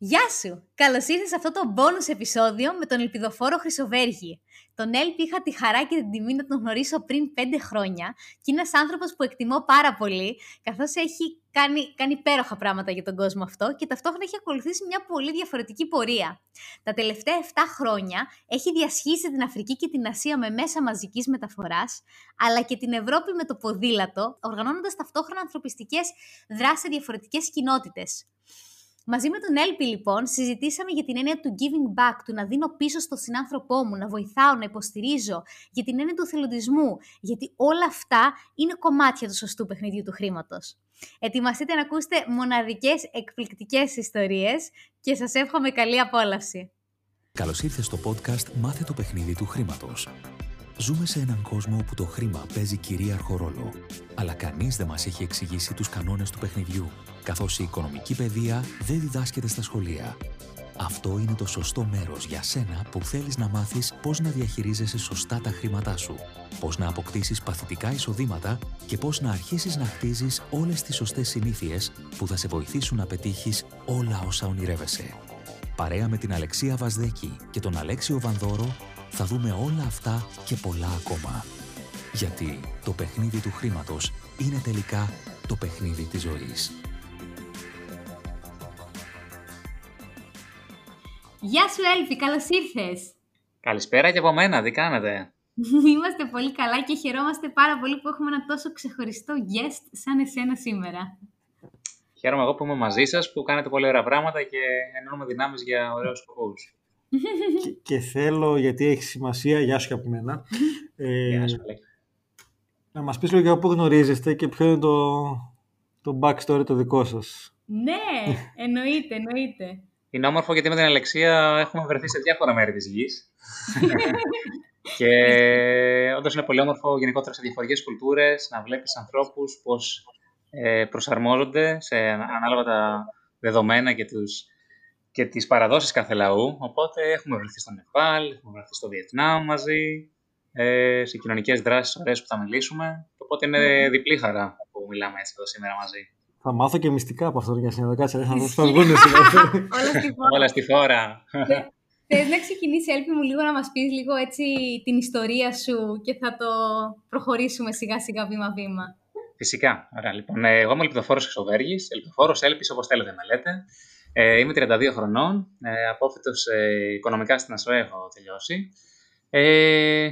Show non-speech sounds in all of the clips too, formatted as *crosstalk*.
Γεια σου! Καλώς ήρθες σε αυτό το bonus επεισόδιο με τον ελπιδοφόρο Χρυσοβέργη. Τον Έλπη είχα τη χαρά και την τιμή να τον γνωρίσω πριν πέντε χρόνια και είναι ένας άνθρωπος που εκτιμώ πάρα πολύ, καθώς έχει κάνει, κάνει υπέροχα πράγματα για τον κόσμο αυτό και ταυτόχρονα έχει ακολουθήσει μια πολύ διαφορετική πορεία. Τα τελευταία 7 χρόνια έχει διασχίσει την Αφρική και την Ασία με μέσα μαζικής μεταφοράς, αλλά και την Ευρώπη με το ποδήλατο, οργανώνοντας ταυτόχρονα ανθρωπιστικές δράσεις σε διαφορετικές κοινότητες. Μαζί με τον Έλπη, λοιπόν, συζητήσαμε για την έννοια του giving back, του να δίνω πίσω στον συνάνθρωπό μου, να βοηθάω, να υποστηρίζω, για την έννοια του θελοντισμού, γιατί όλα αυτά είναι κομμάτια του σωστού παιχνιδιού του χρήματος. Ετοιμαστείτε να ακούσετε μοναδικές εκπληκτικές ιστορίες και σας εύχομαι καλή απόλαυση. Καλώς ήρθες στο podcast Μάθε το παιχνίδι του χρήματος. Ζούμε σε έναν κόσμο όπου το χρήμα παίζει κυρίαρχο ρόλο, αλλά κανείς δεν μας έχει εξηγήσει τους κανόνες του παιχνιδιού, καθώς η οικονομική παιδεία δεν διδάσκεται στα σχολεία. Αυτό είναι το σωστό μέρος για σένα που θέλεις να μάθεις πώς να διαχειρίζεσαι σωστά τα χρήματά σου, πώς να αποκτήσεις παθητικά εισοδήματα και πώς να αρχίσεις να χτίζεις όλες τις σωστές συνήθειες που θα σε βοηθήσουν να πετύχεις όλα όσα ονειρεύεσαι. Παρέα με την Αλεξία Βασδέκη και τον Αλέξιο Βανδόρο θα δούμε όλα αυτά και πολλά ακόμα. Γιατί το παιχνίδι του χρήματος είναι τελικά το παιχνίδι της ζωής. Γεια σου Έλφη, καλώς ήρθες! Καλησπέρα και από μένα, τι κάνετε; *laughs* Είμαστε πολύ καλά και χαιρόμαστε πάρα πολύ που έχουμε ένα τόσο ξεχωριστό guest σαν εσένα σήμερα. Χαίρομαι εγώ που είμαι μαζί σας, που κάνετε πολύ ωραία πράγματα και ενώνουμε δυνάμεις για ωραίους σκοπούς και, θέλω, γιατί έχει σημασία, γεια σου από μένα, *laughs* ε, να μας πεις λίγο για πού γνωρίζεστε και ποιο είναι το, το backstory το δικό σας. Ναι, εννοείται, εννοείται. Είναι όμορφο γιατί με την Αλεξία έχουμε βρεθεί σε διάφορα μέρη της γης. *laughs* και όντως είναι πολύ όμορφο γενικότερα σε διαφορετικές κουλτούρες να βλέπεις ανθρώπους πώς ε, προσαρμόζονται σε ανάλογα τα δεδομένα και τους και τις παραδόσεις κάθε λαού. Οπότε έχουμε βρεθεί στο Νεπάλ, έχουμε βρεθεί στο Βιετνάμ μαζί, ε, σε κοινωνικές δράσεις ωραίες που θα μιλήσουμε. Οπότε είναι διπλή χαρά που μιλάμε έτσι εδώ σήμερα μαζί. Θα μάθω και μυστικά από αυτό για σήμερα. Κάτσε, θα δω θα βγουν Όλα στη φόρα. Θε να ξεκινήσει, Έλπη μου, λίγο να μας πεις λίγο έτσι την ιστορία σου και θα το προχωρήσουμε σιγά σιγά βήμα-βήμα. Φυσικά. Ωραία, λοιπόν. Ε, εγώ είμαι ελπιδοφόρος Χρυσοβέργης, ελπιδοφόρος Έλπης όπως θέλετε με λέτε. Ε, είμαι 32 χρονών, ε, απόφυτος ε, οικονομικά στην ΑΣΟΕ έχω τελειώσει. Ε,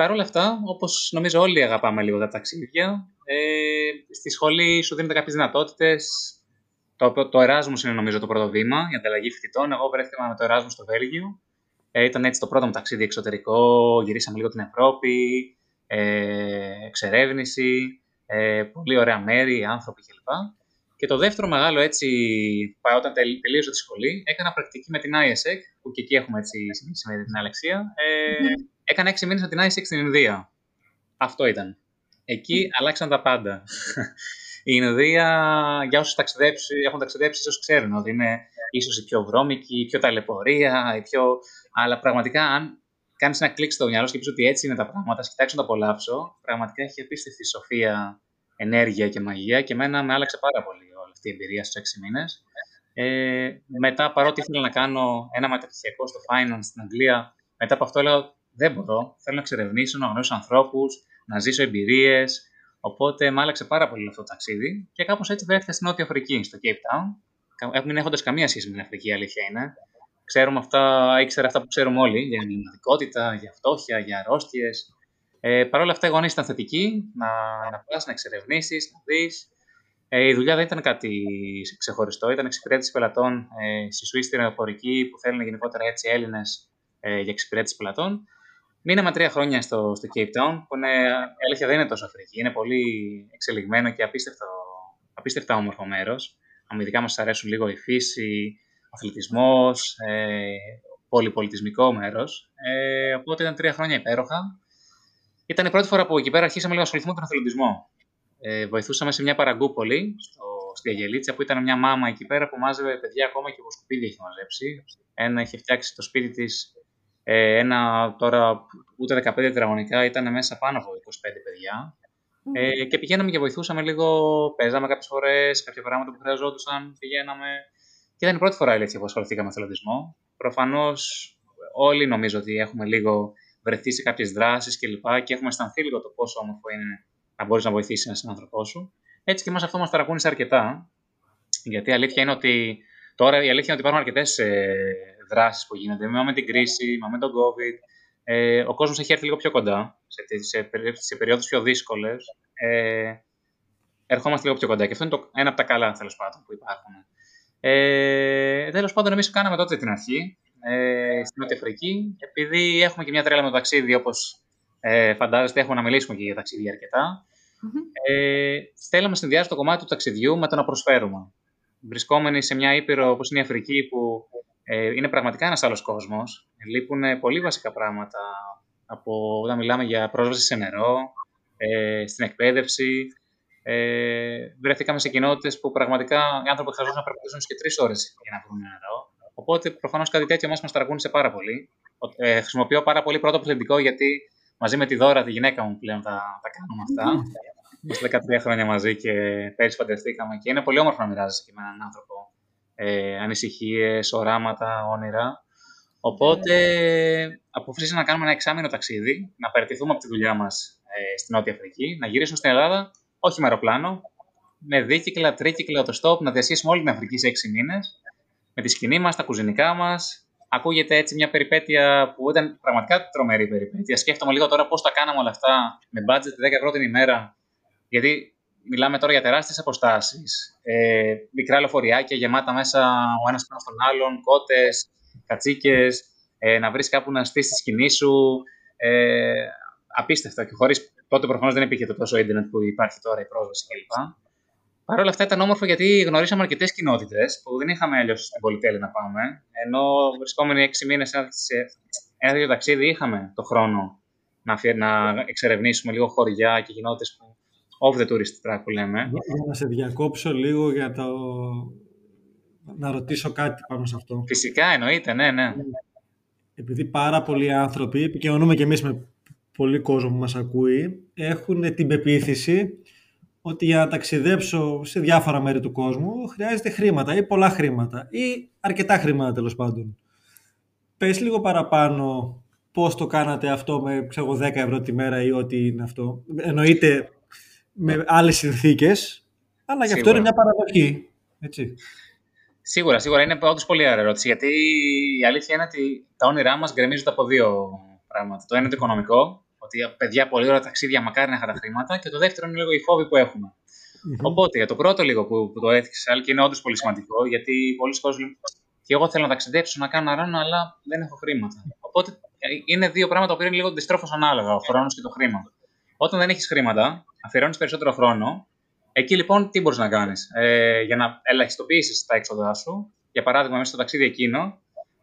Παρ' όλα αυτά, όπως νομίζω όλοι αγαπάμε λίγο τα ταξίδια, ε, στη σχολή σου δίνονται κάποιες δυνατότητες. Το, το Erasmus είναι νομίζω το πρώτο βήμα, η ανταλλαγή φοιτητών. Εγώ βρέθηκα με το Erasmus στο Βέλγιο. Ε, ήταν έτσι το πρώτο μου ταξίδι εξωτερικό, γυρίσαμε λίγο την Ευρώπη, ε, εξερεύνηση, ε, πολύ ωραία μέρη, άνθρωποι κλπ. Και το δεύτερο μεγάλο έτσι, όταν τελείωσα τη σχολή, έκανα πρακτική με την ISEC, που και εκεί έχουμε έτσι με την Αλεξία. Ε, έκανα έξι μήνες με την ISEC στην Ινδία. Αυτό ήταν. Εκεί αλλάξαν τα πάντα. Η Ινδία, για όσους έχουν ταξιδέψει, ίσως ξέρουν ότι είναι ίσως η πιο βρώμικη, η πιο ταλαιπωρία, η πιο... αλλά πραγματικά αν κάνεις ένα κλικ στο μυαλό σου και πεις ότι έτσι είναι τα πράγματα, κοιτάξω να το απολαύσω, πραγματικά έχει απίστευτη σοφία, ενέργεια και μαγεία και εμένα με άλλαξε πάρα πολύ αυτή η εμπειρία στους 6 μήνες. Ε, μετά, παρότι ήθελα να κάνω ένα μεταπτυχιακό στο finance στην Αγγλία, μετά από αυτό έλεγα δεν μπορώ, θέλω να εξερευνήσω, να γνωρίσω ανθρώπους, να ζήσω εμπειρίες, Οπότε με άλλαξε πάρα πολύ αυτό το ταξίδι και κάπως έτσι βρέθηκα στην Νότια Αφρική, στο Cape Town. Μην έχοντας καμία σχέση με την Αφρική, η αλήθεια είναι. Ξέρουμε αυτά, ήξερα αυτά που ξέρουμε όλοι για εγκληματικότητα, για φτώχεια, για αρρώστιες. Ε, Παρ' όλα αυτά, οι γονείς ήταν θετικοί να, να πας, να εξερευνήσεις, να δεις. Ε, η δουλειά δεν ήταν κάτι ξεχωριστό, ήταν εξυπηρέτηση πελατών ε, στη Σουήση αεροπορική που θέλουν γενικότερα έτσι Έλληνες ε, για εξυπηρέτηση πελατών. Μείναμε τρία χρόνια στο, στο Cape Town, που είναι, η αλήθεια δεν είναι τόσο Αφρική. Είναι πολύ εξελιγμένο και απίστευτο, απίστευτα όμορφο μέρος. Αμυντικά μας αρέσουν λίγο η φύση, ο αθλητισμός, ε, πολυπολιτισμικό μέρος. Ε, οπότε ήταν τρία χρόνια υπέροχα. Ήταν η πρώτη φορά που εκεί πέρα αρχίσαμε λίγο να ασχοληθούμε με τον αθλητισμό ε, βοηθούσαμε σε μια παραγκούπολη, στο, στη Αγελίτσα, που ήταν μια μάμα εκεί πέρα που μάζευε παιδιά ακόμα και από σκουπίδια έχει μαζέψει. Ένα είχε φτιάξει το σπίτι της, ε, ένα τώρα ούτε 15 τετραγωνικά, ήταν μέσα πάνω από 25 παιδιά. Ε, και πηγαίναμε και βοηθούσαμε λίγο, παίζαμε κάποιες φορές, κάποια πράγματα που χρειαζόντουσαν, πηγαίναμε. Και ήταν η πρώτη φορά ηλίθεια που ασχοληθήκαμε με αθλητισμό. Προφανώς όλοι νομίζω ότι έχουμε λίγο βρεθεί σε κάποιες δράσεις κλπ. Και, και έχουμε αισθανθεί λίγο το πόσο όμορφο είναι να μπορείς να βοηθήσεις έναν άνθρωπό σου. Έτσι και εμάς αυτό μας ταρακούνησε αρκετά. Γιατί η αλήθεια είναι ότι τώρα η αλήθεια είναι ότι υπάρχουν αρκετές ε, δράσεις που γίνονται. Με την κρίση, με τον COVID. Ε, ο κόσμος έχει έρθει λίγο πιο κοντά σε, σε, σε, σε περιόδου πιο δύσκολες. Ε, ερχόμαστε λίγο πιο κοντά. Και αυτό είναι το, ένα από τα καλά τέλος πάντων που υπάρχουν. Ε, τέλος πάντων, εμείς κάναμε τότε την αρχή ε, στην Νότια Αφρική. Επειδή έχουμε και μια τρέλα με το ταξίδι, όπως ε, φαντάζεστε, έχουμε να μιλήσουμε και για ταξίδια αρκετά. Mm-hmm. Ε, θέλαμε να συνδυάσουμε το κομμάτι του ταξιδιού με το να προσφέρουμε. Βρισκόμενοι σε μια ήπειρο όπως είναι η Αφρική, που ε, είναι πραγματικά ένας άλλος κόσμος, λείπουν πολύ βασικά πράγματα από όταν μιλάμε για πρόσβαση σε νερό, ε, στην εκπαίδευση. Ε, βρεθήκαμε σε κοινότητες που πραγματικά οι άνθρωποι χρειαζόταν να περπατήσουν και τρεις ώρες για να βρουν νερό. Οπότε προφανώς κάτι τέτοιο μας μας τραγούνισε πάρα πολύ. Ε, χρησιμοποιώ πάρα πολύ πρώτο πληθυντικό γιατί μαζί με τη Δώρα, τη γυναίκα μου πλέον τα, τα κάνουμε αυτά. Είμαστε 13 χρόνια μαζί και πέρυσι φανταστήκαμε και είναι πολύ όμορφο να μοιράζεσαι και με έναν άνθρωπο ε, ανησυχίες, οράματα, όνειρα. Οπότε αποφασίσαμε να κάνουμε ένα εξάμεινο ταξίδι, να παραιτηθούμε από τη δουλειά μας ε, στην Νότια Αφρική, να γυρίσουμε στην Ελλάδα, όχι με αεροπλάνο, με δίκυκλα, τρίκυκλα, το stop, να διασχίσουμε όλη την Αφρική σε έξι μήνες, με τη σκηνή μας, τα κουζινικά μας. Ακούγεται έτσι μια περιπέτεια που ήταν πραγματικά τρομερή περιπέτεια. Σκέφτομαι λίγο τώρα πώς τα κάναμε όλα αυτά με budget 10 ευρώ την ημέρα. Γιατί μιλάμε τώρα για τεράστιες αποστάσεις. Ε, μικρά λεωφοριάκια γεμάτα μέσα ο ένας πάνω στον άλλον, κότες, κατσίκες, ε, να βρεις κάπου να στήσεις τη σκηνή σου. Ε, απίστευτα. Και χωρίς τότε προφανώς δεν υπήρχε το τόσο ίντερνετ που υπάρχει τώρα η πρόσβαση κλπ. Παρ' όλα αυτά ήταν όμορφο γιατί γνωρίσαμε αρκετές κοινότητες που δεν είχαμε αλλιώς στην πολυτέλεια να πάμε. Ενώ βρισκόμενοι έξι μήνες σε ένα τέτοιο ταξίδι είχαμε το χρόνο να, να εξερευνήσουμε λίγο χωριά και κοινότητες που off the tourist track που λέμε. Για να σε διακόψω λίγο για το... να ρωτήσω κάτι πάνω σε αυτό. Φυσικά, εννοείται, ναι, ναι. Επειδή πάρα πολλοί άνθρωποι, επικοινωνούμε και εμείς με πολύ κόσμο που μας ακούει, έχουν την πεποίθηση ότι για να ταξιδέψω σε διάφορα μέρη του κόσμου χρειάζεται χρήματα ή πολλά χρήματα ή αρκετά χρήματα τέλος πάντων. Πες λίγο παραπάνω πώς το κάνατε αυτό με ξέρω, 10 ευρώ τη μέρα ή ό,τι είναι αυτό. Εννοείται με άλλες συνθήκες, αλλά γι' αυτό είναι μια παραδοχή. Έτσι. Σίγουρα, σίγουρα. Είναι όντως πολύ ωραία ερώτηση. Γιατί η αλήθεια είναι ότι τα όνειρά μας γκρεμίζονται από δύο πράγματα. Το ένα είναι το οικονομικό, ότι παιδιά πολύ ωραία ταξίδια, μακάρι να είχα τα χρήματα. Και το δεύτερο είναι λίγο οι φόβοι που εχουμε Οπότε για το πρώτο λίγο που, που το έθιξες, και είναι όντως πολύ σημαντικό, γιατί πολλοί κόσμοι και εγώ θέλω να ταξιδέψω, να κάνω ράνο, αλλά δεν έχω χρήματα. Οπότε είναι δύο πράγματα που είναι λίγο αντιστρόφως ανάλογα, ο χρόνος και το χρήμα. Όταν δεν έχεις χρήματα, αφιερώνεις περισσότερο χρόνο. Εκεί λοιπόν τι μπορείς να κάνεις; Ε, για να ελαχιστοποιήσεις τα έξοδά σου. Για παράδειγμα, μέσα στο ταξίδι εκείνο,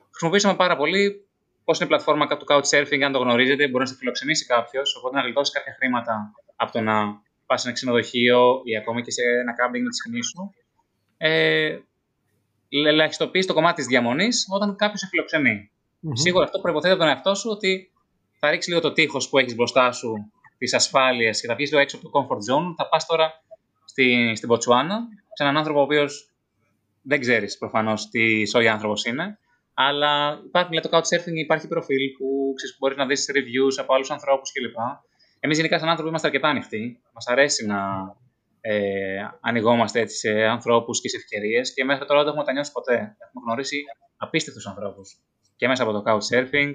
χρησιμοποιήσαμε πάρα πολύ πώς είναι η πλατφόρμα του Couchsurfing, αν το γνωρίζετε, μπορεί να σε φιλοξενήσει κάποιος, οπότε να γλιτώσεις κάποια χρήματα από το να πας σε ένα ξενοδοχείο ή ακόμη και σε ένα κάμπινγκ με τη σκηνή σου. Ε, ελαχιστοποιείς το κομμάτι της διαμονής όταν κάποιος σε φιλοξενεί. Mm-hmm. Σίγουρα αυτό προποθέτει από τον εαυτό σου ότι θα ρίξει λίγο το τείχος που έχεις μπροστά σου τη ασφάλεια και θα βγεις λίγο έξω από το comfort zone. Θα πας τώρα στη, στην Ποτσουάνα, σε έναν άνθρωπο ο οποίος δεν ξέρεις προφανώς τι σόγια άνθρωπος είναι. Αλλά υπάρχει, λέει, το Couchsurfing υπάρχει προφίλ που μπορείς να δεις reviews από άλλους ανθρώπους κλπ. Εμείς γενικά, σαν άνθρωποι, είμαστε αρκετά ανοιχτοί. Μας αρέσει να ε, ανοιγόμαστε έτσι σε ανθρώπους και σε ευκαιρίες και μέχρι τώρα δεν έχουμε τα νιώσει ποτέ. Έχουμε γνωρίσει απίστευτους ανθρώπους και μέσα από το Couchsurfing.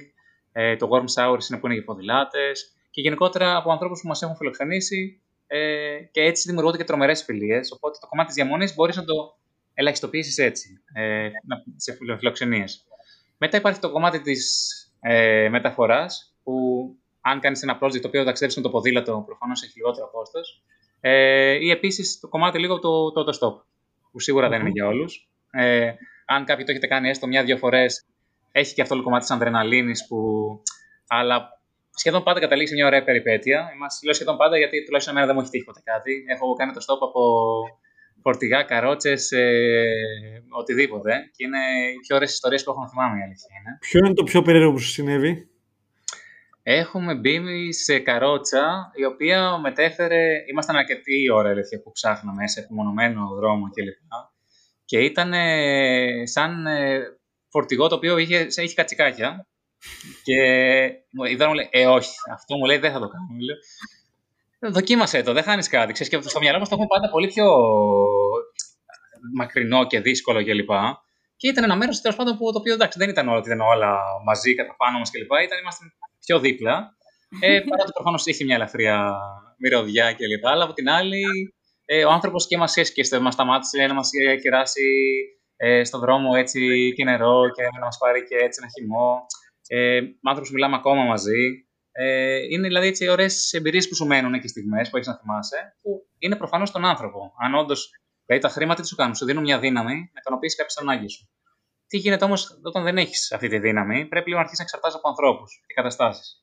Ε, το Warm Showers είναι που είναι για ποδηλάτες και γενικότερα από ανθρώπους που μας έχουν φιλοξενήσει ε, και έτσι δημιουργούνται και τρομερές φιλίες. Οπότε το κομμάτι της διαμονής μπορείς να το ελαχιστοποιήσεις έτσι, ε, σε φιλοξενίε. Μετά υπάρχει το κομμάτι της ε, μεταφοράς, που αν κάνεις ένα project το οποίο ταξιδέψεις με το ποδήλατο, προφανώς έχει λιγότερο κόστος. Ε, ή επίσης το κομμάτι λίγο το, το, stop, που σιγουρα δεν είναι για όλους. Ε, αν κάποιοι το έχετε κάνει έστω μια-δύο φορές, έχει και αυτό το κομμάτι της αδρεναλίνη που. Αλλά σχεδόν πάντα καταλήγει σε μια ωραία περιπέτεια. Μας, λέω σχεδόν πάντα γιατί τουλάχιστον εμένα δεν μου έχει τύχει ποτέ κάτι. Έχω κάνει το stop από φορτηγά, καρότσες, ε, οτιδήποτε. Και είναι οι πιο ωραίες ιστορίες που έχω να θυμάμαι, η αλήθεια είναι. Ποιο είναι το πιο περίεργο που σου συνέβη, Έχουμε μπει σε καρότσα η οποία μετέφερε. Ήμασταν αρκετή ώρα αλήθεια, που ψάχναμε σε επιμονωμένο δρόμο κλπ. και ήταν ε, σαν ε, φορτηγό το οποίο είχε, είχε κατσικάκια. Και μου λέει, Ε, όχι, αυτό μου λέει δεν θα το κάνω. Λέω, Δοκίμασε το, δεν χάνεις κάτι. Ξέρεις, και στο μυαλό μας το έχουμε πάντα πολύ πιο μακρινό και δύσκολο κλπ. Και ήταν ένα μέρος τέλος πάντων που το οποίο εντάξει, δεν ήταν όλα, ήταν όλα μαζί κατά πάνω μας κλπ. Ήταν, είμαστε πιο δίπλα. Ε, *laughs* παρά ότι προφανώς είχε μια ελαφριά μυρωδιά κλπ. Αλλά από την άλλη, ε, ο άνθρωπος και μας έσκεστε, μας σταμάτησε να μας κεράσει ε, στον δρόμο έτσι και νερό και να μας πάρει και έτσι ένα χυμό. Ε, άνθρωπο που μιλάμε ακόμα μαζί. Ε, είναι δηλαδή έτσι ωραίες εμπειρίες που σου μένουν και στιγμές που έχεις να θυμάσαι, που είναι προφανώς τον άνθρωπο. Αν όντως δηλαδή τα χρήματα τι σου κάνουν, σου δίνουν μια δύναμη να ικανοποιήσει κάποιες ανάγκες σου. Τι γίνεται όμως όταν δεν έχεις αυτή τη δύναμη, πρέπει λίγο να αρχίσεις να εξαρτάσει από ανθρώπους και καταστάσεις.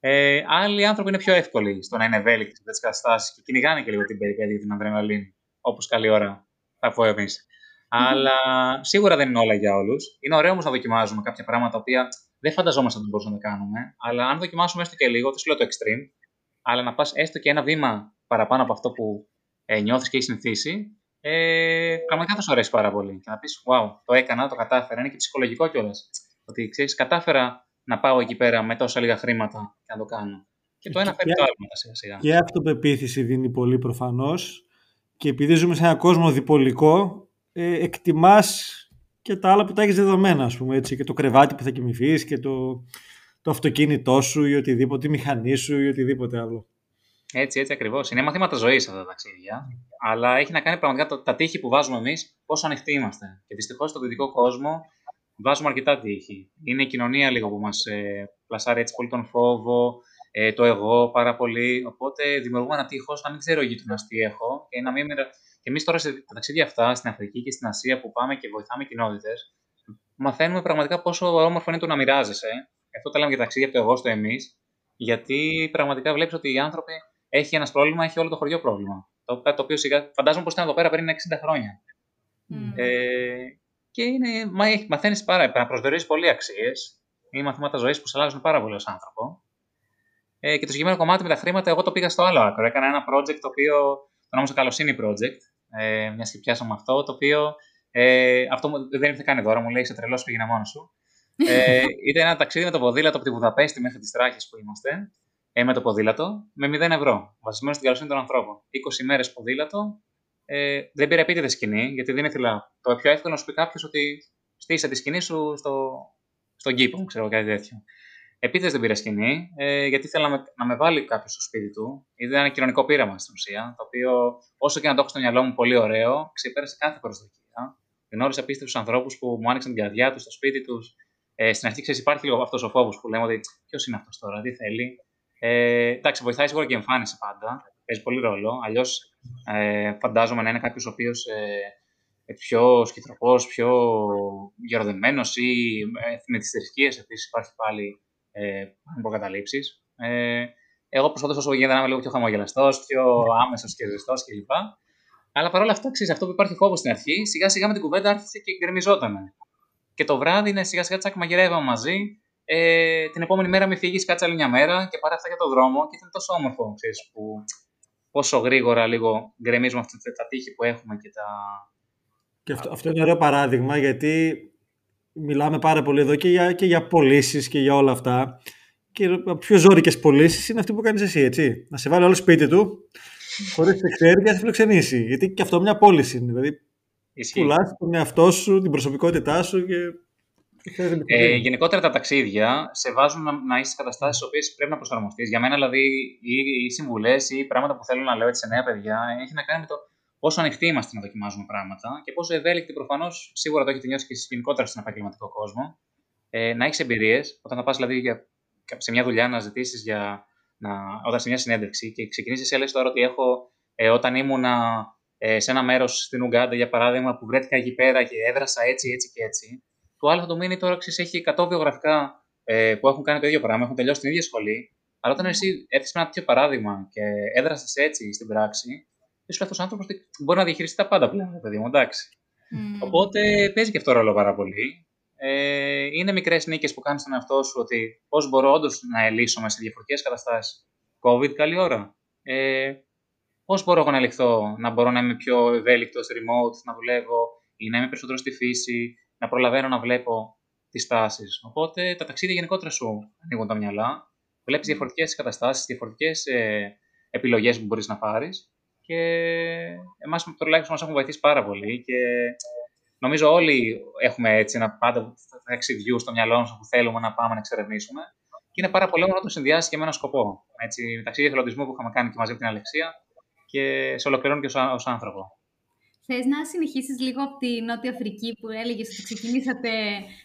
Ε, άλλοι άνθρωποι είναι πιο εύκολοι στο να είναι ευέλικτοι σε τέτοιες καταστάσεις και κυνηγάνε και λίγο την περιπέτεια την αδρεναλίνη, όπως καλή ώρα θα πω εμείς. Αλλά σίγουρα δεν είναι όλα για όλους. Είναι ωραίο όμως να δοκιμάζουμε κάποια πράγματα τα οποία δεν φανταζόμαστε ότι μπορούσαμε να τα κάνουμε. Αλλά αν δοκιμάσουμε έστω και λίγο, δεν σου λέω το extreme, αλλά να πας έστω και ένα βήμα παραπάνω από αυτό που ε, νιώθεις και έχεις συνηθίσει, ε, πραγματικά θα σου αρέσει πάρα πολύ. Και να πεις, Wow, το έκανα, το κατάφερα. Είναι και ψυχολογικό κιόλας. Ότι ξέρεις, κατάφερα να πάω εκεί πέρα με τόσα λίγα χρήματα και να το κάνω. Και το ένα φέρνει το άλλο μετά σιγά σιγά. Και αυτοπεποίθηση δίνει πολύ προφανώς. Και επειδή ζούμε σε έναν κόσμο διπολικό, ε, εκτιμάς και τα άλλα που τα έχεις δεδομένα, ας πούμε έτσι, και το κρεβάτι που θα κοιμηθείς και το, το αυτοκίνητό σου ή οτιδήποτε, η μηχανή σου ή οτιδήποτε άλλο. Έτσι, έτσι ακριβώς. Είναι μαθήματα ζωής αυτά τα ταξίδια. Αλλά έχει να κάνει πραγματικά το, τα τείχη που βάζουμε εμείς, πόσο ανοιχτοί είμαστε. Και δυστυχώς στον δυτικό κόσμο βάζουμε αρκετά τείχη. Είναι η κοινωνία λίγο που μας ε, πλασάρει έτσι πολύ τον φόβο, ε, το εγώ πάρα πολύ. Οπότε δημιουργούμε ένα τείχος να μην ξέρω γείτονα τι έχω και να μην, και εμείς τώρα σε ταξίδια αυτά στην Αφρική και στην Ασία που πάμε και βοηθάμε κοινότητες, μαθαίνουμε πραγματικά πόσο όμορφο είναι το να μοιράζεσαι. Αυτό το λέμε για ταξίδια από το εγώ στο εμείς, γιατί πραγματικά βλέπεις ότι οι άνθρωποι έχει ένας πρόβλημα, έχει όλο το χωριό πρόβλημα. Το, το οποίο σιγά, φαντάζομαι πως ήταν εδώ πέρα πριν 60 χρόνια. Mm. Ε, και είναι, μα, μαθαίνεις πάρα πολύ, προσδιορίζεις πολλοί αξίες. Είναι μαθήματα ζωής που σε αλλάζουν πάρα πολύ ως άνθρωπο. Ε, και το συγκεκριμένο κομμάτι με τα χρήματα, εγώ το πήγα στο άλλο άκρο. Έκανα ένα project το οποίο το ονόμασα Καλοσύνη Project, ε, μιας και πιάσαμε αυτό, το οποίο ε, αυτό δεν ήρθε καν δώρα, μου λέει, σε τρελός πήγαινε μόνος σου. Ε, *laughs* ήταν ένα ταξίδι με το ποδήλατο από τη Βουδαπέστη μέχρι τις Τράχες που είμαστε, ε, με το ποδήλατο, με 0 ευρώ, βασισμένο στην καλοσύνη των ανθρώπων. 20 μέρες ποδήλατο, ε, δεν πήρα επίτηδες σκηνή, γιατί δεν ήθελα. Το πιο εύκολο να σου πει κάποιος ότι στήσε τη σκηνή σου στο, στον κήπο, ξέρω κάτι τέτοιο. Επίτηδε δεν πήρα σκηνή, ε, γιατί ήθελα να με, να με βάλει κάποιος στο σπίτι του. Ήταν ένα κοινωνικό πείραμα στην ουσία, το οποίο όσο και να το έχω στο μυαλό μου πολύ ωραίο, ξεπέρασε κάθε προσδοκία. Γνώρισα απίστευτους ανθρώπους που μου άνοιξαν την καρδιά τους στο σπίτι τους. Ε, στην αρχή ξέρεις, υπάρχει λίγο αυτός ο φόβος που λέμε ότι ποιος είναι αυτός τώρα, τι θέλει. Ε, εντάξει, βοηθάει σίγουρα και η εμφάνιση πάντα. Παίζει πολύ ρόλο. Αλλιώς ε, φαντάζομαι να είναι κάποιος ο οποίος ε, πιο σκητροπός, πιο γεροδεμένος ή ε, με τις θρησκείες επίσης υπάρχει πάλι ε, προκαταλήψει. Ε, εγώ προσπαθώ όσο γίνεται να είμαι λίγο πιο χαμογελαστός, πιο άμεσος και ζεστός κλπ. Αλλά παρόλα αυτά, ξέρεις αυτό που υπάρχει φόβο στην αρχή, σιγά σιγά με την κουβέντα άρχισε και γκρεμιζόταν. Και το βράδυ είναι σιγά σιγά τσακ μαγειρεύαμε μαζί. Ε, την επόμενη μέρα με φύγεις, κάτσε άλλη μια μέρα και πάρε αυτά για το δρόμο και ήταν τόσο όμορφο, ξέρεις, που πόσο γρήγορα λίγο γκρεμίζουμε αυτά τα τείχη που έχουμε και τα. Και αυτό, αυτό είναι ωραίο παράδειγμα γιατί μιλάμε πάρα πολύ εδώ και για, και για πωλήσεις και για όλα αυτά. Και οι πιο ζώρικες πωλήσεις είναι αυτή που κάνεις εσύ, έτσι. Να σε βάλει όλο σπίτι του, χωρίς να ξέρει και να σε φιλοξενήσει. Γιατί και αυτό μια πώληση είναι. Δηλαδή, πουλάς τον εαυτό σου, την προσωπικότητά σου και. Ε, γενικότερα τα ταξίδια σε βάζουν να, να είσαι σε καταστάσεις στις οποίες πρέπει να προσαρμοστείς. Για μένα, δηλαδή, οι, οι συμβουλές ή πράγματα που θέλω να λέω έτσι σε νέα παιδιά έχει να κάνει με το πόσο ανοιχτοί είμαστε να δοκιμάζουμε πράγματα και πόσο ευέλικτοι προφανώς, σίγουρα το έχετε νιώσει και γενικότερα στον επαγγελματικό κόσμο, ε, να έχεις εμπειρίες, όταν θα πας δηλαδή για, σε μια δουλειά να ζητήσεις για. Να, όταν σε μια συνέντευξη και ξεκινήσεις, έλεγες τώρα ότι έχω ε, όταν ήμουνα ε, σε ένα μέρος στην Ουγγάντα, για παράδειγμα, που βρέθηκα εκεί πέρα και έδρασα έτσι, έτσι και έτσι. Το άλλο θα το μείνει τώρα, ξέρεις, έχει 100 βιογραφικά ε, που έχουν κάνει το ίδιο πράγμα, έχουν τελειώσει την ίδια σχολή. Αλλά όταν εσύ έρθεις με ένα τέτοιο παράδειγμα και έδρασες έτσι στην πράξη, είσαι αυτό ο άνθρωπος μπορεί να διαχειριστεί τα πάντα πλέον, παιδί μου, εντάξει. Mm. Οπότε παίζει και αυτό ρόλο πάρα πολύ. Ε, είναι μικρές νίκες που κάνεις στον εαυτό σου ότι πώς μπορώ όντως να ελύσω σε διαφορετικές καταστάσεις. COVID, καλή ώρα. Ε, πώς μπορώ εγώ να ελιχθώ, να μπορώ να είμαι πιο ευέλικτος, remote, να δουλεύω ή να είμαι περισσότερο στη φύση, να προλαβαίνω να βλέπω τις τάσεις. Οπότε τα ταξίδια γενικότερα σου ανοίγουν τα μυαλά. Βλέπεις διαφορετικές καταστάσεις, διαφορετικές ε, επιλογές που μπορείς να πάρεις. Και εμάς τουλάχιστον μας έχουν βοηθήσει πάρα πολύ. Και νομίζω όλοι έχουμε έτσι ένα πάντα ταξιδιού στο μυαλό μας που θέλουμε να πάμε να εξερευνήσουμε. Και είναι πάρα πολύ να το συνδυάσει και με ένα σκοπό. Έτσι, ταξίδια εθελοντισμού που είχαμε κάνει και μαζί με την Αλεξία και σε ολοκληρώνει και ως άνθρωπο. Θες να συνεχίσεις λίγο από τη Νότια Αφρική που έλεγες ότι ξεκινήσατε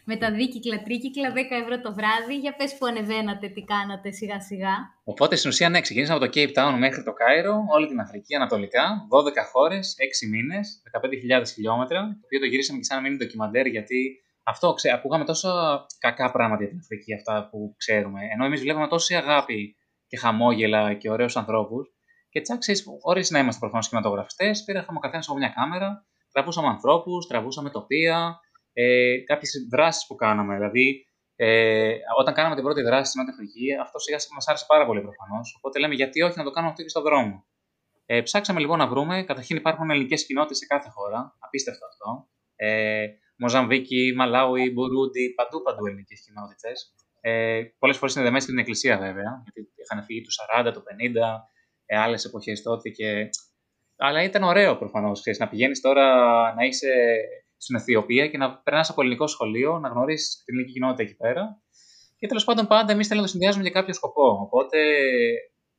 με τα δίκυκλα, τρίκυκλα, 10 ευρώ το βράδυ. Για πες που ανεβαίνατε, τι κάνατε σιγά σιγά. Οπότε στην ουσία ναι, ξεκινήσαμε από το Cape Town μέχρι το Κάιρο, όλη την Αφρική ανατολικά, 12 χώρες, 6 μήνες, 15.000 χιλιόμετρα, το οποίο το γυρίσαμε και σαν να μείνει ντοκιμαντέρ γιατί αυτό ξέ, ακούγαμε τόσο κακά πράγματα για την Αφρική αυτά που ξέρουμε. Ενώ εμείς βλέπαμε τόση αγάπη και χαμόγελα και ωραίους ανθρώπους, και τσακ, χωρίς να είμαστε προφανώς κινηματογραφιστές, πήραμε ο καθένας από μια κάμερα, τραβούσαμε ανθρώπους, τραβούσαμε τοπία, ε, κάποιες δράσεις που κάναμε. Δηλαδή, ε, όταν κάναμε την πρώτη δράση στην Νότια Αφρική, αυτό σιγά σιγά μας άρεσε πάρα πολύ προφανώς. Οπότε λέμε, γιατί όχι να το κάνουμε αυτό και στον δρόμο. Ε, ψάξαμε λοιπόν να βρούμε. Καταρχήν υπάρχουν ελληνικές κοινότητες σε κάθε χώρα. Απίστευτο αυτό. Ε, Μοζαμβίκη, Μαλάουι, Μπουρούντι, παντού παντού ελληνικές κοινότητες. Ε, Πολλές φορές είναι δεμένε στην εκκλησία βέβαια, γιατί είχαν φύγει τους 40, του 50, ε, άλλες εποχές τότε. Και... Αλλά ήταν ωραίο προφανώς να πηγαίνεις τώρα να είσαι στην Αιθιοπία και να περνάς από ελληνικό σχολείο, να γνωρίσεις την ελληνική κοινότητα εκεί πέρα. Και τέλος πάντων, πάντα εμείς θέλουμε να το συνδυάζουμε για κάποιο σκοπό. Οπότε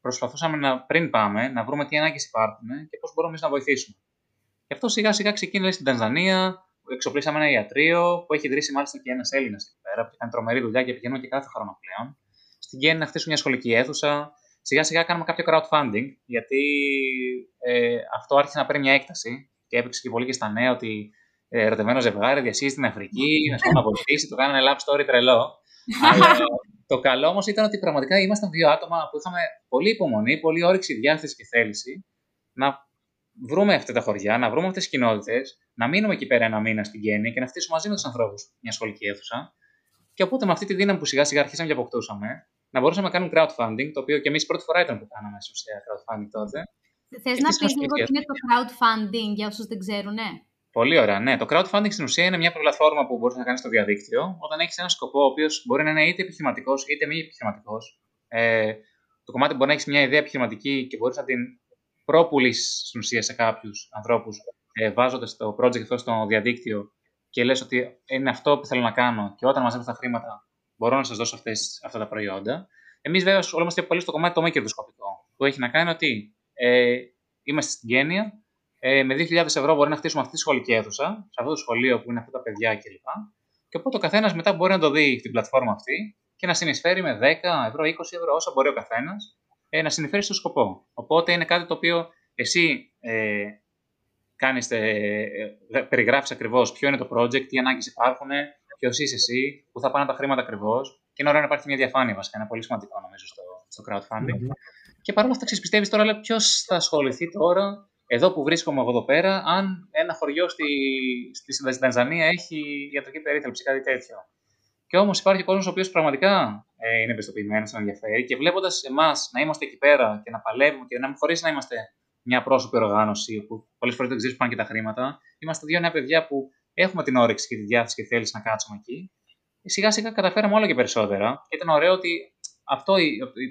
προσπαθούσαμε να, πριν πάμε να βρούμε τι ανάγκες υπάρχουν και πώς μπορούμε να βοηθήσουμε. Γι' αυτό σιγά σιγά ξεκίνησε στην Τανζανία, εξοπλίσαμε ένα ιατρείο που έχει ιδρύσει μάλιστα και ένας Έλληνας εκεί πέρα, που κάνει τρομερή δουλειά και πηγαίνουμε και κάθε χρόνο πλέον. Στην Κέννη να χτίσουμε μια σχολική αίθουσα, Σιγά σιγά κάναμε κάποιο crowdfunding, γιατί ε, αυτό άρχισε να παίρνει μια έκταση και έπαιξε και πολύ και στα νέα ότι ε, ερωτευμένο ζευγάρι διασύζει στην Αφρική, να να βοηθήσει, το κάνανε love story τρελό. Αλλά το καλό όμως ήταν ότι πραγματικά ήμασταν δύο άτομα που είχαμε πολύ υπομονή, πολύ όρεξη, διάθεση και θέληση να βρούμε αυτά τα χωριά, να βρούμε αυτές τις κοινότητες, να μείνουμε εκεί πέρα ένα μήνα στην Γέννη και να φτύσουμε μαζί με τους ανθρώπους μια σχολική αίθουσα. Και οπότε με αυτή τη δύναμη που σιγά σιγά αρχίσαμε και αποκτούσαμε, να μπορούσαμε να κάνουμε crowdfunding, το οποίο και εμείς πρώτη φορά ήταν που κάναμε στην ουσία crowdfunding τότε. Θες να πεις λίγο τι είναι το crowdfunding για όσους δεν ξέρουν, ναι. Πολύ ωραία. Ναι, το crowdfunding στην ουσία είναι μια πλατφόρμα που μπορείς να κάνεις στο διαδίκτυο όταν έχεις ένα σκοπό ο οποίος μπορεί να είναι είτε επιχειρηματικός είτε μη επιχειρηματικός. Ε, το κομμάτι μπορεί να έχεις μια ιδέα επιχειρηματική και μπορείς να την πρόπουλήσει στην ουσία σε κάποιους ανθρώπους ε, βάζοντας το project αυτό στο διαδίκτυο και λες ότι είναι αυτό που θέλω να κάνω και όταν μαζεύω τα χρήματα μπορώ να σας δώσω αυτές, αυτά τα προϊόντα. Εμείς βέβαια όλοι είμαστε πολύ στο κομμάτι το μη κερδοσκοπικό, που έχει να κάνει ότι ε, είμαστε στην Γένεια, ε, με 2.000 ευρώ μπορεί να χτίσουμε αυτή τη σχολική αίθουσα, σε αυτό το σχολείο που είναι αυτά τα παιδιά κλπ. Και οπότε ο καθένας μετά μπορεί να το δει στην πλατφόρμα αυτή και να συνεισφέρει με 10 ευρώ, 20 ευρώ, όσο μπορεί ο καθένας, ε, να συνεισφέρει στο σκοπό. Οπότε είναι κάτι το οποίο εσύ ε, κάνεις, ε, ε περιγράφεις ακριβώς ποιο είναι το project, τι ανάγκες υπάρχουν, ποιος είσαι εσύ, που θα πάνε τα χρήματα ακριβώς. Και είναι ωραίο να υπάρχει μια διαφάνεια βασικά. Είναι πολύ σημαντικό νομίζω στο, στο crowdfunding. Mm-hmm. Και παρόλα αυτά, πιστεύεις τώρα, ποιος θα ασχοληθεί τώρα, εδώ που βρίσκομαι εγώ εδώ πέρα, αν ένα χωριό στη, στη, στη Τανζανία έχει ιατρική περίθαλψη, κάτι τέτοιο. Και όμως υπάρχει κόσμος ο οποίος πραγματικά ε, είναι ευαισθητοποιημένο, να ενδιαφέρει και βλέποντας εμάς να είμαστε εκεί πέρα και να παλεύουμε και να χωρίς να είμαστε μια πρόσωπη οργάνωση, που πολλές φορές δεν ξέρεις που πάνε και τα χρήματα, είμαστε δύο νέα παιδιά που έχουμε την όρεξη και τη διάθεση και θέληση να κάτσουμε εκεί. Και σιγά σιγά καταφέραμε όλο και περισσότερα. Και ήταν ωραίο ότι αυτό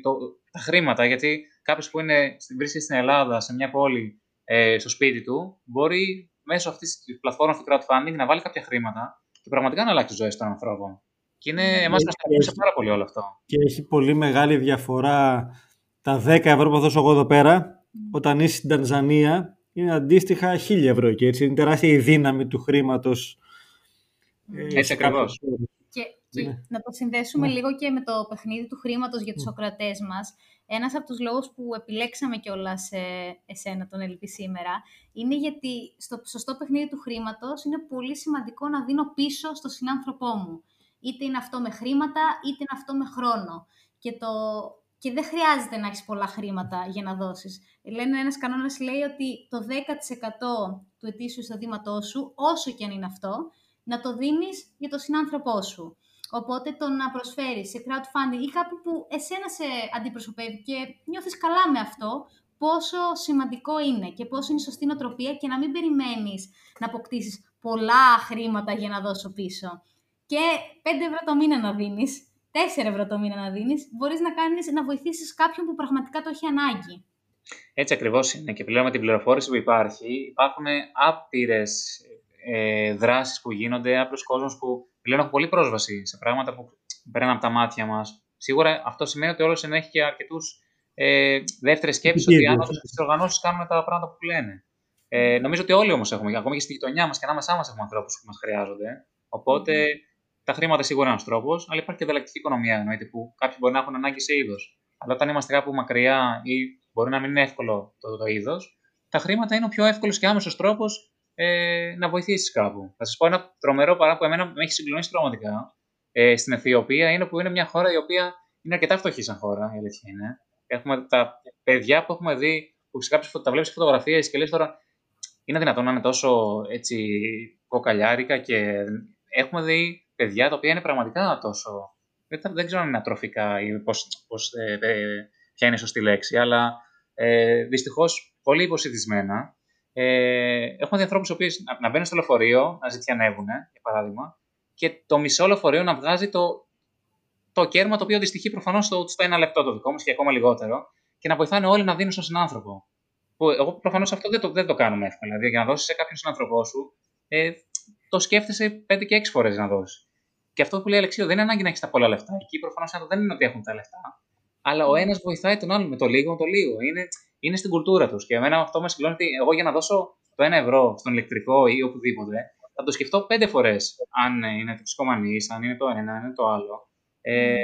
το, τα χρήματα, γιατί κάποιος που είναι, βρίσκεται στην Ελλάδα, σε μια πόλη, ε, στο σπίτι του, μπορεί μέσω αυτής της πλατφόρμας του crowdfunding να βάλει κάποια χρήματα και πραγματικά να αλλάξει τη ζωή των ανθρώπων. Και είναι, ναι, εμάς μας ταυτίζει πάρα πολύ όλο αυτό. Και έχει πολύ μεγάλη διαφορά τα 10 ευρώ που θα δώσω εγώ εδώ πέρα, όταν είσαι στην Τανζανία είναι αντίστοιχα χίλια ευρώ και έτσι είναι τεράστια η δύναμη του χρήματος. Ε, έτσι ακριβώς. Και, και ναι. να το συνδέσουμε ναι. λίγο και με το παιχνίδι του χρήματος για τους ναι. μας. Ένας από τους λόγους που επιλέξαμε κιόλας σε εσένα τον Ελπί σήμερα είναι γιατί στο σωστό παιχνίδι του χρήματος είναι πολύ σημαντικό να δίνω πίσω στο συνάνθρωπό μου. Είτε είναι αυτό με χρήματα, είτε είναι αυτό με χρόνο. Και το, και δεν χρειάζεται να έχεις πολλά χρήματα για να δώσεις. Λένε ένας κανόνας λέει ότι το 10% του ετήσιου εισοδήματός σου, όσο και αν είναι αυτό, να το δίνεις για τον συνάνθρωπό σου. Οπότε το να προσφέρεις σε crowdfunding ή κάπου που εσένα σε αντιπροσωπεύει και νιώθεις καλά με αυτό, πόσο σημαντικό είναι και πόσο είναι η σωστή νοοτροπία και να μην περιμένεις να αποκτήσεις πολλά χρήματα για να δώσω πίσω. Και 5 ευρώ το μήνα να δίνεις, 4 ευρώ το μήνα να δίνεις, μπορείς να, κάνεις, να βοηθήσεις κάποιον που πραγματικά το έχει ανάγκη. Έτσι ακριβώς είναι. Και πλέον με την πληροφόρηση που υπάρχει, υπάρχουν άπειρες ε, δράσεις που γίνονται, άπειρο κόσμο που πλέον έχουν πολύ πρόσβαση σε πράγματα που περνάνε από τα μάτια μας. Σίγουρα αυτό σημαίνει ότι όλος έχει και αρκετούς ε, δεύτερες σκέψεις ότι αν τι οργανώσεις κάνουν τα πράγματα που λένε. Ε, νομίζω ότι όλοι όμως έχουμε, ακόμα και στη γειτονιά μας και ανάμεσά μας έχουμε ανθρώπους που μας χρειάζονται. Οπότε τα χρήματα σίγουρα είναι ένας τρόπος, αλλά υπάρχει και δελεκτική οικονομία εννοείται που κάποιοι μπορεί να έχουν ανάγκη σε είδος. Αλλά όταν είμαστε κάπου μακριά ή μπορεί να μην είναι εύκολο το, το είδος, τα χρήματα είναι ο πιο εύκολος και άμεσος τρόπος ε, να βοηθήσεις κάπου. Θα σας πω ένα τρομερό παράδειγμα που εμένα με έχει συγκλονίσει πραγματικά. Ε, στην Αιθιοπία είναι που είναι μια χώρα η οποία είναι αρκετά φτωχή σαν χώρα, η αλήθεια είναι. Έχουμε τα παιδιά που έχουμε δει, που σε κάποιες τα βλέπεις φωτογραφίες και λες τώρα, είναι δυνατόν να είναι τόσο έτσι κοκαλιάρικα και έχουμε δει παιδιά τα οποία είναι πραγματικά τόσο. Δεν, δεν ξέρω αν είναι ατροφικά ή πώς, πώς, ε, ε, ποια είναι η σωστή λέξη, αλλά ε, δυστυχώς πολύ υποσυντισμένα. Ε, έχουμε δει ανθρώπους που να, να μπαίνουν στο λεωφορείο, να ζητιανεύουν, για παράδειγμα, και το μισό λεωφορείο να βγάζει το, το κέρμα το οποίο αντιστοιχεί προφανώς στο, στο ένα λεπτό το δικό μας και ακόμα λιγότερο, και να βοηθάνε όλοι να δίνουν στον συνάνθρωπο. Που εγώ προφανώς αυτό δεν το, δεν το κάνουμε εύκολα. Δηλαδή, για να δώσεις σε κάποιον συνάνθρωπό σου, ε, το σκέφτεσαι 5 και 6 φορές να δώσεις. Και αυτό που λέει Αλεξίου δεν είναι ανάγκη να έχεις τα πολλά λεφτά. Εκεί προφανώς δεν είναι ότι έχουν τα λεφτά. Αλλά ο ένας βοηθάει τον άλλον με το λίγο, με το λίγο. Είναι, είναι στην κουλτούρα τους. Και εμένα αυτό με συγκλώνει ότι εγώ για να δώσω το 1 ευρώ στον ηλεκτρικό ή οπουδήποτε, θα το σκεφτώ πέντε φορές. Αν είναι τοξικομανή, αν είναι το ένα, αν είναι το άλλο. Ε,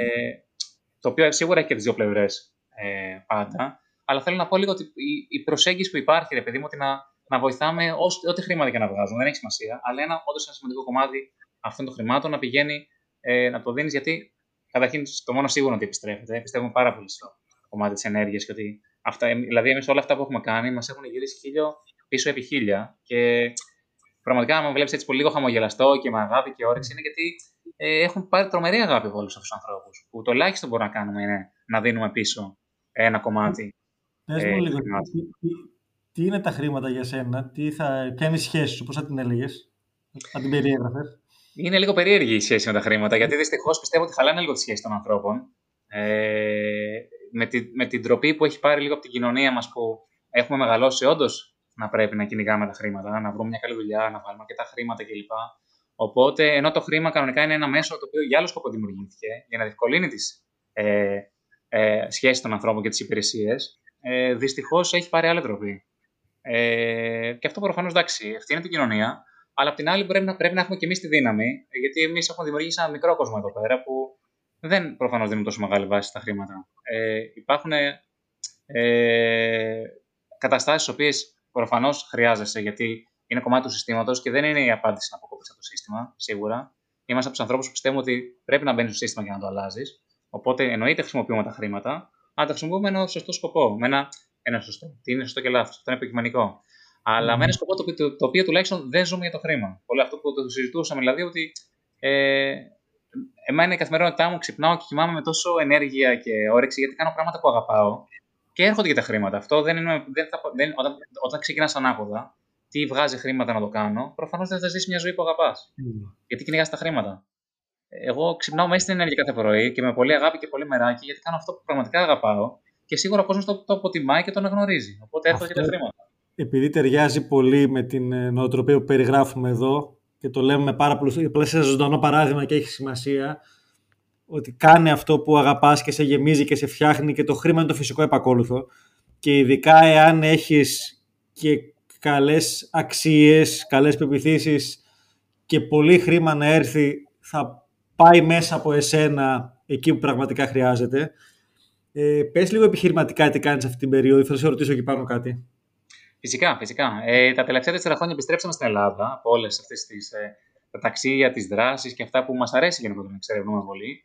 το οποίο σίγουρα έχει και τις δύο πλευρές ε, πάντα. Αλλά θέλω να πω λίγο ότι η, η προσέγγιση που υπάρχει, ρε παιδί μου, ότι να, να βοηθάμε ό,τι χρήματα και να βγάζουν, δεν έχει σημασία. Αλλά ένα όντως ένα σημαντικό κομμάτι αυτών των χρημάτων να πηγαίνει ε, να το δίνεις, γιατί καταρχήν το μόνο σίγουρο ότι επιστρέφεται. Πιστεύουμε πάρα πολύ στο κομμάτι της ενέργειας και ότι αυτά, δηλαδή εμείς όλα αυτά που έχουμε κάνει μας έχουν γυρίσει χίλιο πίσω επί χίλια. Και πραγματικά, αν με βλέπεις έτσι πολύ λίγο χαμογελαστό και με αγάπη και όρεξη, είναι γιατί ε, έχουν πάρει τρομερή αγάπη από όλους αυτούς τους ανθρώπους. Που το ελάχιστο μπορούμε να κάνουμε είναι να δίνουμε πίσω ένα κομμάτι. Πες μου ε, λίγο, τι, τι, είναι τα χρήματα για σένα, τι θα, ποια είναι η σχέση σου, πώς θα την έλεγες, θα την περιέγραφες; Είναι λίγο περίεργη η σχέση με τα χρήματα, γιατί δυστυχώς πιστεύω ότι χαλάνε λίγο τη σχέση των ανθρώπων. Ε, με, τη, με την τροπή που έχει πάρει λίγο από την κοινωνία μας που έχουμε μεγαλώσει, όντως να πρέπει να κυνηγάμε τα χρήματα, να βρούμε μια καλή δουλειά, να βάλουμε και τα χρήματα κλπ. Οπότε, ενώ το χρήμα κανονικά είναι ένα μέσο το οποίο για άλλο σκοπό δημιουργήθηκε, για να διευκολύνει τις ε, ε, σχέσεις των ανθρώπων και τις υπηρεσίες, ε, δυστυχώς έχει πάρει άλλη τροπή. Ε, και αυτό προφανώς εντάξει, ευθύνει την κοινωνία, αλλά απ' την άλλη πρέπει να, πρέπει να έχουμε και εμείς τη δύναμη, γιατί εμείς έχουμε δημιουργήσει ένα μικρό κόσμο εδώ πέρα που δεν προφανώς δίνουν τόσο μεγάλη βάση στα χρήματα. Ε, υπάρχουν ε, καταστάσεις τι οποίες προφανώς χρειάζεσαι, γιατί είναι κομμάτι του συστήματος και δεν είναι η απάντηση να αποκόψει το σύστημα, σίγουρα. Είμαστε από τους ανθρώπους που πιστεύουμε ότι πρέπει να μπαίνει στο σύστημα για να το αλλάζεις. Οπότε εννοείται χρησιμοποιούμε τα χρήματα, αλλά τα χρησιμοποιούμε με ένα σωστό σκοπό. Με ένα, ένα σωστό. Τι είναι σωστό και λάθος. Αυτό είναι υποκειμενικό. Αλλά mm. με ένα σκοπό το, το, το, οποίο τουλάχιστον δεν ζούμε για το χρήμα. Πολύ αυτό που το συζητούσαμε, δηλαδή ότι ε, εμένα η καθημερινότητά μου ξυπνάω και κοιμάμαι με τόσο ενέργεια και όρεξη γιατί κάνω πράγματα που αγαπάω και έρχονται και τα χρήματα. Αυτό δεν είναι, δεν θα, δεν, όταν, όταν ξεκινά ανάποδα, τι βγάζει χρήματα να το κάνω, προφανώς δεν θα ζήσει μια ζωή που αγαπάς. Mm. Γιατί κυνηγάς τα χρήματα. Εγώ ξυπνάω μέσα στην ενέργεια κάθε πρωί και με πολύ αγάπη και πολύ μεράκι γιατί κάνω αυτό που πραγματικά αγαπάω και σίγουρα ο κόσμος το, το αποτιμάει και το αναγνωρίζει. Οπότε έρχονται και τα χρήματα. Επειδή ταιριάζει πολύ με την ε, νοοτροπία που περιγράφουμε εδώ και το λέμε με πάρα πολλούς. σε ζωντανό παράδειγμα και έχει σημασία ότι κάνει αυτό που αγαπάς και σε γεμίζει και σε φτιάχνει και το χρήμα είναι το φυσικό επακόλουθο και ειδικά εάν έχεις και καλές αξίες, καλές πεπιθήσεις και πολύ χρήμα να έρθει θα πάει μέσα από εσένα εκεί που πραγματικά χρειάζεται. Ε, πες λίγο επιχειρηματικά τι κάνεις αυτή την περίοδο, θα σε ρωτήσω εκεί πάνω κάτι. Φυσικά, φυσικά. Ε, τα τελευταία τέσσερα χρόνια επιστρέψαμε στην Ελλάδα από όλες αυτές τις ε, τα ταξίδια, τις δράσεις και αυτά που μας αρέσει γενικότερα να εξερευνούμε πολύ.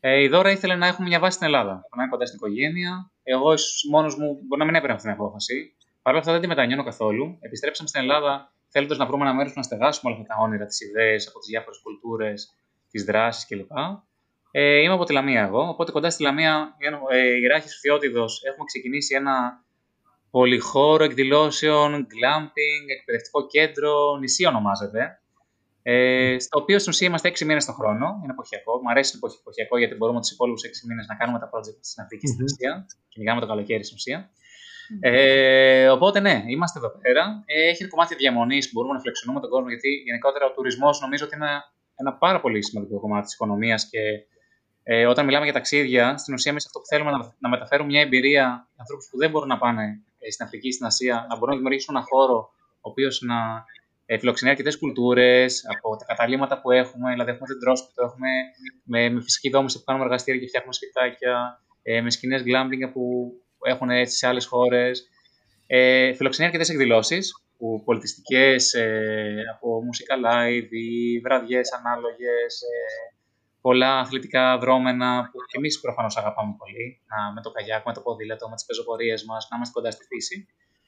Ε, η Δώρα ήθελε να έχουμε μια βάση στην Ελλάδα, να είναι κοντά στην οικογένεια. Εγώ μόνος μου μπορεί να μην έπαιρνα αυτή την απόφαση. Παρ' όλα αυτά δεν τη μετανιώνω καθόλου. Επιστρέψαμε στην Ελλάδα θέλοντας να βρούμε ένα μέρος που να στεγάσουμε όλα αυτά τα όνειρα, τις ιδέες από τις διάφορες κουλτούρες, τις δράσεις κλπ. Ε, είμαι από τη Λαμία εγώ, οπότε κοντά στη Λαμία, ε, η Ράχη Φιώτιδο, έχουμε ξεκινήσει ένα πολυχώρο εκδηλώσεων, glamping, εκπαιδευτικό κέντρο, νησί ονομάζεται, Ε, στο οποίο στην ουσία είμαστε 6 μήνες το χρόνο. Είναι εποχιακό. Μου αρέσει το εποχιακό γιατί μπορούμε τους υπόλοιπους 6 μήνες να κάνουμε τα project στην Αφρική στην ουσία. Κυνηγάμε το καλοκαίρι στην ουσία. Ε, οπότε ναι, είμαστε εδώ πέρα. Ε, έχει κομμάτι διαμονής που μπορούμε να φλεξονούμε τον κόσμο γιατί γενικότερα ο τουρισμός νομίζω ότι είναι ένα πάρα πολύ σημαντικό κομμάτι της οικονομίας και ε, όταν μιλάμε για ταξίδια, στην ουσία εμείς αυτό που θέλουμε να, να μεταφέρουμε μια εμπειρία για ανθρώπους που δεν μπορούν να πάνε ε, στην Αφρική, στην Ασία, να μπορούν να δημιουργήσουν ένα χώρο ο οποίος να ε, φιλοξενεί αρκετές κουλτούρες από τα καταλήμματα που έχουμε. Δηλαδή, έχουμε την τρόσπιτο, έχουμε με, με φυσική δόμηση που κάνουμε εργαστήρια και φτιάχνουμε σπιτάκια, ε, με σκηνές γκλάμπινγκ που έχουν έτσι σε άλλες χώρες. Ε, φιλοξενεί αρκετές εκδηλώσεις πολιτιστικές, ε, από μουσικά live ή βραδιές ανάλογες, ε, πολλά αθλητικά δρόμενα που και εμείς προφανώς αγαπάμε πολύ. Να, με το καγιάκ, με το ποδήλατο, με τις πεζοπορίες μας, να είμαστε κοντά στη φύση.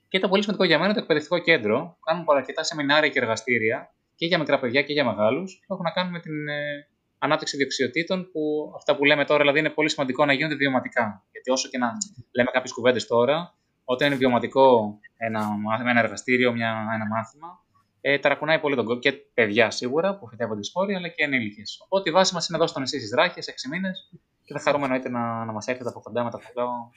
Και το πολύ σημαντικό για μένα το εκπαιδευτικό κέντρο. Κάνουμε αρκετά σεμινάρια και εργαστήρια και για μικρά παιδιά και για μεγάλους που έχουν να κάνουν με την ε, ανάπτυξη διοξιοτήτων που αυτά που λέμε τώρα δηλαδή είναι πολύ σημαντικό να γίνονται βιωματικά. Γιατί όσο και να λέμε κάποιες κουβέντες τώρα, όταν είναι βιωματικό ένα, ένα εργαστήριο, μια, ένα μάθημα, ε, ταρακουνάει πολύ τον κόσμο και παιδιά σίγουρα που φυτεύονται σπόροι, αλλά και ενήλικες. Οπότε η βάση μας είναι εδώ στο νησί τη Δράχε, 6 μήνες, και θα χαρούμε εννοείται να, να μας έρθετε από κοντά με τα φωτό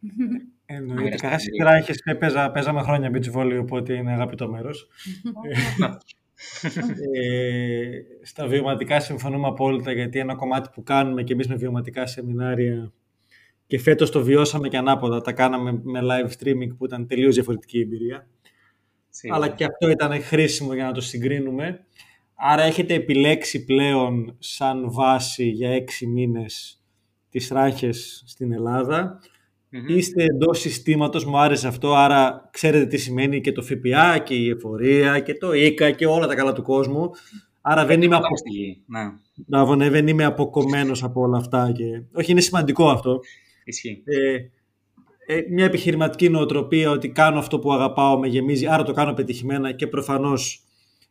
*laughs* Εννοείται. Καλά, σίγουρα έχεις, παίζα, παίζαμε χρόνια beach volley, οπότε είναι αγαπητό μέρος. *laughs* ε, στα βιωματικά συμφωνούμε απόλυτα, γιατί ένα κομμάτι που κάνουμε και εμείς με βιωματικά σεμινάρια και φέτος το βιώσαμε και ανάποδα, τα κάναμε με live streaming που ήταν τελείως διαφορετική εμπειρία. Αλλά και αυτό ήταν χρήσιμο για να το συγκρίνουμε. Άρα έχετε επιλέξει πλέον σαν βάση για έξι μήνες τις ράχες στην Ελλάδα Mm-hmm. Είστε εντός συστήματος, μου άρεσε αυτό, άρα ξέρετε τι σημαίνει και το ΦΠΑ και η εφορία και το ΙΚΑ και όλα τα καλά του κόσμου. Άρα δεν είμαι, απο... ναι. ναι, δεν είμαι αποκομμένος από όλα αυτά. Και... Όχι, είναι σημαντικό αυτό. Ισχύει. Ε, ε, μια επιχειρηματική νοοτροπία ότι κάνω αυτό που αγαπάω, με γεμίζει, άρα το κάνω πετυχημένα και προφανώς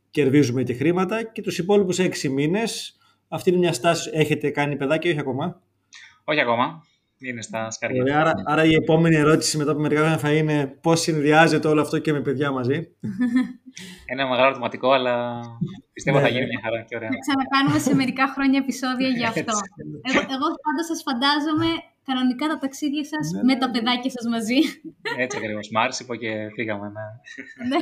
κερδίζουμε και χρήματα. Και τους υπόλοιπους έξι μήνες, αυτή είναι μια στάση, έχετε κάνει παιδάκι, όχι ακόμα; Όχι ακόμα είναι στα σκαριά. άρα, άρα η επόμενη ερώτηση μετά από μερικά χρόνια θα είναι πώς συνδυάζεται όλο αυτό και με παιδιά μαζί. *laughs* Ένα μεγάλο ερωτηματικό, αλλά πιστεύω θα ναι. γίνει μια χαρά και ωραία. Θα ξανακάνουμε σε μερικά χρόνια επεισόδια γι' αυτό. εγώ, εγώ πάντως σας φαντάζομαι κανονικά τα ταξίδια σας ναι, με ναι, τα παιδάκια σας μαζί. Έτσι ακριβώς. Μ' άρεσε που και φύγαμε. Ναι.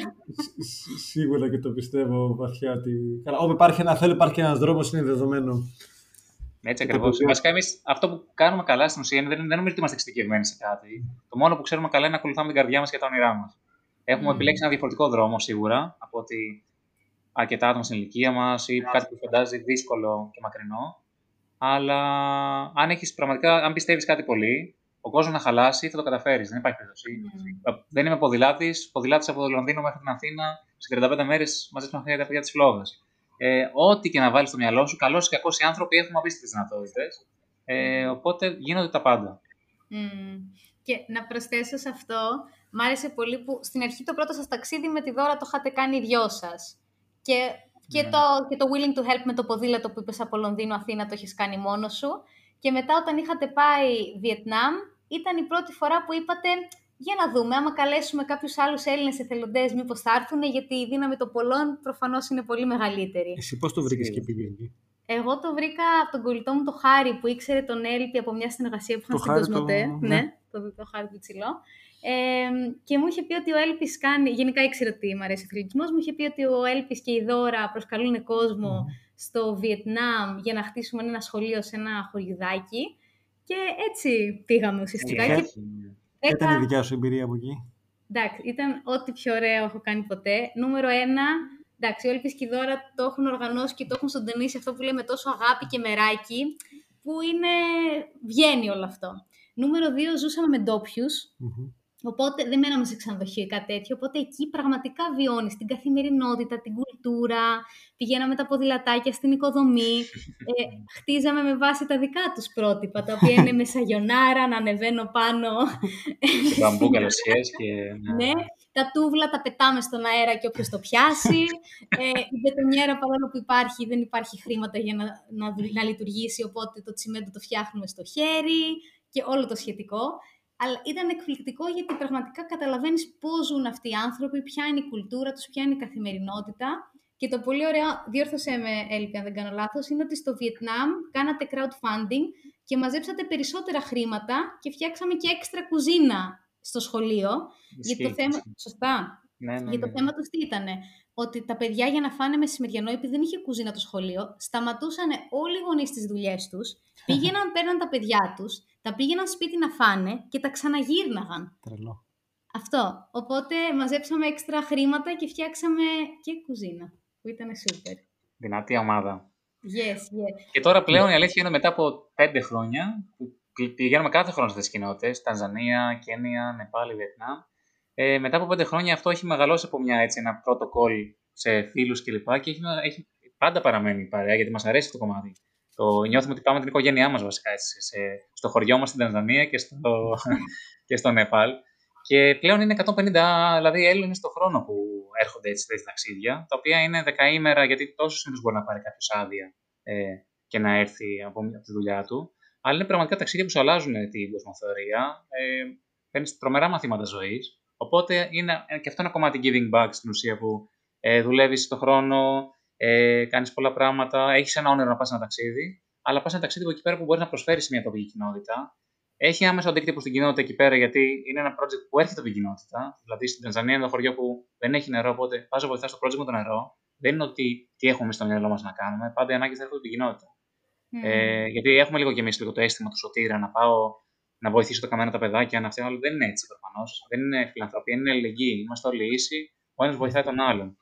Σίγουρα και το πιστεύω βαθιά ότι. Καλά, όπου υπάρχει ένα θέλω, υπάρχει ένας δρόμος, είναι δεδομένο. Έτσι ακριβώς. Βασικά, εμείς αυτό που κάνουμε καλά στην ουσία δεν, δεν νομίζω ότι είμαστε εξειδικευμένοι σε κάτι. Το μόνο που ξέρουμε καλά είναι να ακολουθάμε την καρδιά μας και τα όνειρά μας. Έχουμε mm. επιλέξει ένα διαφορετικό δρόμο σίγουρα από ότι αρκετά άτομα στην ηλικία μας ή κάτι που φαντάζει δύσκολο και μακρινό. Αλλά αν, έχεις πραγματικά, αν πιστεύεις κάτι πολύ, ο κόσμος να χαλάσει θα το καταφέρεις. Δεν υπάρχει περίπτωση. Mm. Δεν είμαι ποδηλάτης. Ποδηλάτης από το Λονδίνο μέχρι την Αθήνα σε 35 μέρες μαζί με τα παιδιά της Φλόγα ε, ό,τι και να βάλεις στο μυαλό σου, καλό ή κακό οι άνθρωποι έχουμε απίστευτες δυνατότητες. Ε, οπότε γίνονται τα πάντα. Mm. Και να προσθέσω σε αυτό, μ' άρεσε πολύ που στην αρχή το πρώτο σας ταξίδι με τη δώρα το είχατε κάνει οι δυο σας. Και, και, ναι. το, και το willing to help με το ποδήλατο που είπες από Λονδίνο Αθήνα το έχεις κάνει μόνος σου. Και μετά όταν είχατε πάει Βιετνάμ, ήταν η πρώτη φορά που είπατε για να δούμε, άμα καλέσουμε κάποιους άλλους Έλληνες εθελοντές, μήπως θα έρθουν, γιατί η δύναμη των πολλών προφανώς είναι πολύ μεγαλύτερη. Εσύ πώς το βρήκες και πήγε Εγώ το βρήκα από τον κολλητό μου το Χάρη που ήξερε τον Έλπη από μια συνεργασία που είχαν στην Κοσμοτέ. Το... Ναι. ναι, το, το Χάρη του Τσιλό. Ε, και μου είχε πει ότι ο Έλπης κάνει. Γενικά ήξερε ότι μου αρέσει ο αθλητισμό. Μου είχε πει ότι ο Έλπης και η Δώρα προσκαλούν κόσμο στο Βιετνάμ για να χτίσουμε ένα σχολείο σε ένα χωριουδάκι. Και έτσι πήγαμε ουσιαστικά. Και Έκα... Ήταν η δικιά σου εμπειρία από εκεί. Εντάξει, ήταν ό,τι πιο ωραίο έχω κάνει ποτέ. Νούμερο ένα, εντάξει, όλοι οι Πισκιδόρα το έχουν οργανώσει και το έχουν συντονίσει αυτό που λέμε τόσο αγάπη και μεράκι, που είναι... βγαίνει όλο αυτό. Νούμερο δύο, ζούσαμε με ντόπιους. Οπότε δεν μέναμε σε ξενοδοχείο ή κάτι τέτοιο. Οπότε εκεί πραγματικά βιώνεις την καθημερινότητα, την κουλτούρα. Πηγαίναμε τα ποδηλατάκια στην οικοδομή. Ε, *laughs* χτίζαμε με βάση τα δικά τους πρότυπα, τα οποία είναι με σαγιονάρα, να ανεβαίνω πάνω. Και μπαμπού καλωσίε. Και... Ναι. ναι, τα τούβλα τα πετάμε στον αέρα και όποιος το πιάσει. Ε, η μπετονιέρα, παρόλο που υπάρχει, δεν υπάρχει χρήματα για να, να, να λειτουργήσει. Οπότε το τσιμέντο το φτιάχνουμε στο χέρι και όλο το σχετικό. Αλλά ήταν εκπληκτικό γιατί πραγματικά καταλαβαίνεις πώς ζουν αυτοί οι άνθρωποι, ποια είναι η κουλτούρα τους, ποια είναι η καθημερινότητα Και το πολύ ωραίο, διόρθωσέ με, Έλπη, αν δεν κάνω λάθος, είναι ότι στο Βιετνάμ κάνατε crowdfunding και μαζέψατε περισσότερα χρήματα και φτιάξαμε και έξτρα κουζίνα στο σχολείο. για το θέμα... Σωστά. Ναι, ναι, Για το ναι. θέμα τους τι ήταν, ότι τα παιδιά για να φάνε μεσημεριανό, επειδή δεν είχε κουζίνα το σχολείο, σταματούσαν όλοι οι γονείς τις δουλειές τους, *laughs* πήγαιναν, παίρναν τα παιδιά τους, τα πήγαιναν σπίτι να φάνε και τα ξαναγύρναγαν. Τρελό. Αυτό. Οπότε μαζέψαμε έξτρα χρήματα και φτιάξαμε και κουζίνα, που ήταν σούπερ. Δυνατή ομάδα. Yes, yes. Και τώρα πλέον η αλήθεια είναι μετά από πέντε χρόνια που πηγαίνουμε κάθε χρόνο στις κοινότητε, Τανζανία, Κένια, Νεπάλ, Βιετνάμ. Ε, μετά από πέντε χρόνια αυτό έχει μεγαλώσει από μια, έτσι, ένα πρωτοκόλλ σε φίλους κλπ. Και έχει, έχει, πάντα παραμένει η παρέα γιατί μας αρέσει αυτό το κομμάτι. Το, νιώθουμε ότι πάμε την οικογένειά μας βασικά έτσι, σε, στο χωριό μας στην Τανζανία και στο, *laughs* και στο Νεπάλ. Και πλέον είναι 150 δηλαδή Έλληνες το χρόνο που έρχονται έτσι τέτοια ταξίδια, τα οποία είναι δεκαήμερα, γιατί τόσο συνήθως μπορεί να πάρει κάποιος άδεια ε, και να έρθει από, από τη δουλειά του. Αλλά είναι πραγματικά ταξίδια που σου αλλάζουν την κοσμοθεωρία. Ε, Παίρνεις τρομερά μαθήματα ζωής. Οπότε είναι και αυτό ένα κομμάτι giving back στην ουσία που ε, δουλεύεις τον χρόνο, ε, κάνεις πολλά πράγματα, έχεις ένα όνειρο να πας ένα ταξίδι, αλλά πας ένα ταξίδι από εκεί πέρα που μπορείς να προσφέρεις σε μια τοπική κοινότητα. Έχει άμεσο αντίκτυπο στην κοινότητα εκεί πέρα, γιατί είναι ένα project που έρχεται από την κοινότητα. Δηλαδή στην Τανζανία είναι ένα χωριό που δεν έχει νερό, οπότε πας να βοηθάς το project με το νερό. Δεν είναι ότι τι έχουμε στο μυαλό μας να κάνουμε, πάντα οι ανάγκες έρχονται από την κοινότητα. Mm. Ε, γιατί έχουμε λίγο κι εμεί λίγο το αίσθημα του σωτήρα να πάω να βοηθήσω τα καμένα τα παιδάκια, να φτιάχνω, αλλά δεν είναι έτσι προφανώς. Δεν είναι φιλανθρωπία, είναι αλληλεγγύη. Είμαστε όλοι ίσοι, ο ένας βοηθάει τον άλλον.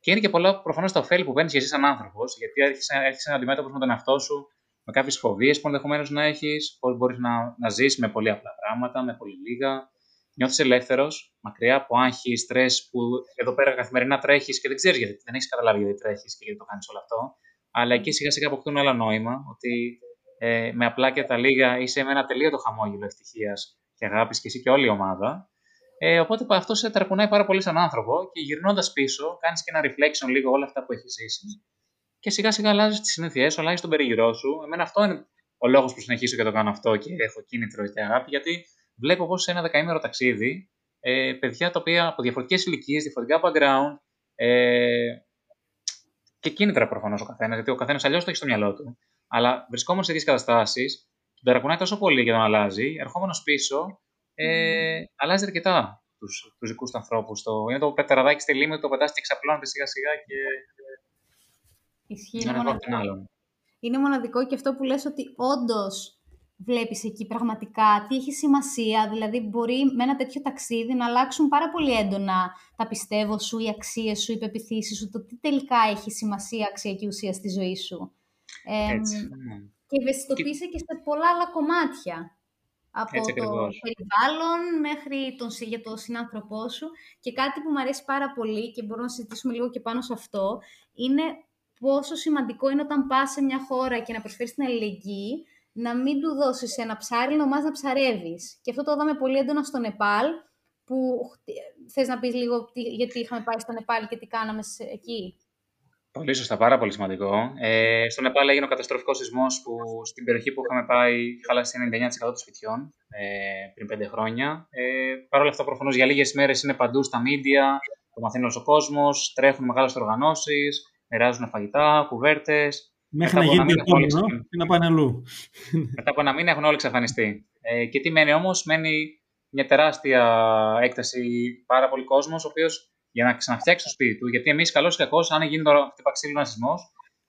Και είναι και πολλά προφανώς τα ωφέλη που παίρνεις και εσύ σαν άνθρωπος, γιατί έρχεσαι αντιμέτωπος με τον εαυτό σου, με κάποιες φοβίες που ενδεχομένως να έχεις, πώς μπορείς να, να ζήσει με πολύ απλά πράγματα, με πολύ λίγα. Νιώθεις ελεύθερος, μακριά από άγχη, στρες που εδώ πέρα καθημερινά τρέχεις και δεν ξέρεις γιατί, δεν έχεις καταλάβει γιατί τρέχεις και γιατί το κάνεις όλο αυτό. Αλλά εκεί σιγά σιγά αποκτούν ένα νόημα ότι ε, με απλά και τα λίγα είσαι με ένα τελείωτο χαμόγελο ευτυχίας και αγάπης και εσύ και όλη η ομάδα. Ε, οπότε αυτό σε ταρακουνάει πάρα πολύ σαν άνθρωπο και γυρνώντας πίσω, κάνεις και ένα reflection λίγο όλα αυτά που έχεις ζήσει. Και σιγά σιγά αλλάζεις τις συνήθειές σου, αλλάζεις τον περιγυρό σου. Εμένα αυτό είναι ο λόγος που συνεχίζω και το κάνω αυτό και έχω κίνητρο και αγάπη, γιατί βλέπω πώ σε ένα δεκαήμερο ταξίδι ε, παιδιά τα οποία από διαφορετικές ηλικίες, διαφορετικά background ε, και κίνητρα προφανώς ο καθένας, γιατί ο καθένας αλλιώς το έχει στο μυαλό του. Αλλά βρισκόμαστε σε τέτοιες καταστάσεις, τον ταρακουνάει τόσο πολύ και τον αλλάζει, ερχόμενος πίσω, ε, αλλάζει αρκετά τους τους δικούς του ανθρώπους. Το, είναι το πεταραδάκι στη λίμνη, το πετά και ξαπλώνεται σιγά σιγά και. Ισχύει. Είναι, Είναι, ένα μοναδικό. από τον άλλον. είναι μοναδικό και αυτό που λες ότι όντως βλέπεις εκεί πραγματικά τι έχει σημασία. Δηλαδή μπορεί με ένα τέτοιο ταξίδι να αλλάξουν πάρα πολύ έντονα τα πιστεύω σου, οι αξίες σου, οι πεπιθήσεις σου, το τι τελικά έχει σημασία, αξία και ουσία στη ζωή σου. Ε, Έτσι. ναι. και ευαισθητοποίησε και σε πολλά άλλα κομμάτια. Από Έτσι το ακριβώς. περιβάλλον μέχρι τον, συ- για τον συνάνθρωπό σου. Και κάτι που μου αρέσει πάρα πολύ και μπορούμε να συζητήσουμε λίγο και πάνω σε αυτό, είναι πόσο σημαντικό είναι όταν πας σε μια χώρα και να προσφέρεις την αλληλεγγύη, να μην του δώσεις ένα ψάρι, να να ψαρεύεις. Και αυτό το είδαμε πολύ έντονα στο Νεπάλ, που θες να πεις λίγο τι- γιατί είχαμε πάει στο Νεπάλ και τι κάναμε σε- εκεί; Πολύ σωστά, πάρα πολύ σημαντικό. Ε, στο Νεπάλ έγινε ο καταστροφικός σεισμός που στην περιοχή που είχαμε πάει χάλασε 99% των σπιτιών ε, πριν πέντε χρόνια. Ε, Παρ' όλα αυτά, προφανώς για λίγες μέρες είναι παντού στα μίντια, το μαθαίνει όλο ο κόσμος, τρέχουν μεγάλες οργανώσεις, μοιράζουν φαγητά, κουβέρτες. Μέχρι Μετά να από γίνει ένα το μήνα επόμενο όλοι και να πάνε αλλού. *laughs* Μετά από ένα μήνα έχουν όλοι εξαφανιστεί. Ε, και τι μένει όμως, μένει μια τεράστια έκταση, πάρα πολύ κόσμος, ο οποίος για να ξαναφτιάξει το σπίτι του, γιατί εμείς καλώς ή κακό, αν γίνει τώρα χτύπα ξύλο ένα σεισμό,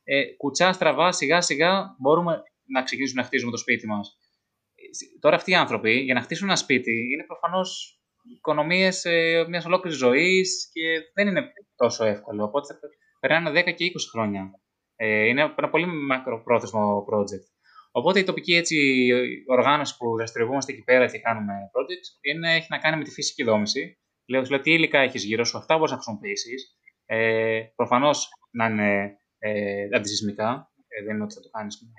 ε, κουτσά στραβά σιγά σιγά μπορούμε να ξεκινήσουμε να χτίζουμε το σπίτι μας. Τώρα αυτοί οι άνθρωποι για να χτίσουν ένα σπίτι είναι προφανώς οικονομίες ε, μιας ολόκληρης ζωής και δεν είναι τόσο εύκολο. Οπότε θα περνάνε 10 και 20 χρόνια. Ε, είναι ένα πολύ μακροπρόθεσμο project. Οπότε η τοπική έτσι, οργάνωση που δραστηριοποιούμαστε εκεί πέρα και κάνουμε projects είναι, έχει να κάνει με τη φυσική δόμηση. Λέω, δηλαδή, τι υλικά έχεις γύρω σου, αυτά μπορείς να χρησιμοποιήσεις. Ε, Προφανώς να είναι ε, αντισυσμικά. Ε, δεν είναι ότι θα το κάνεις με.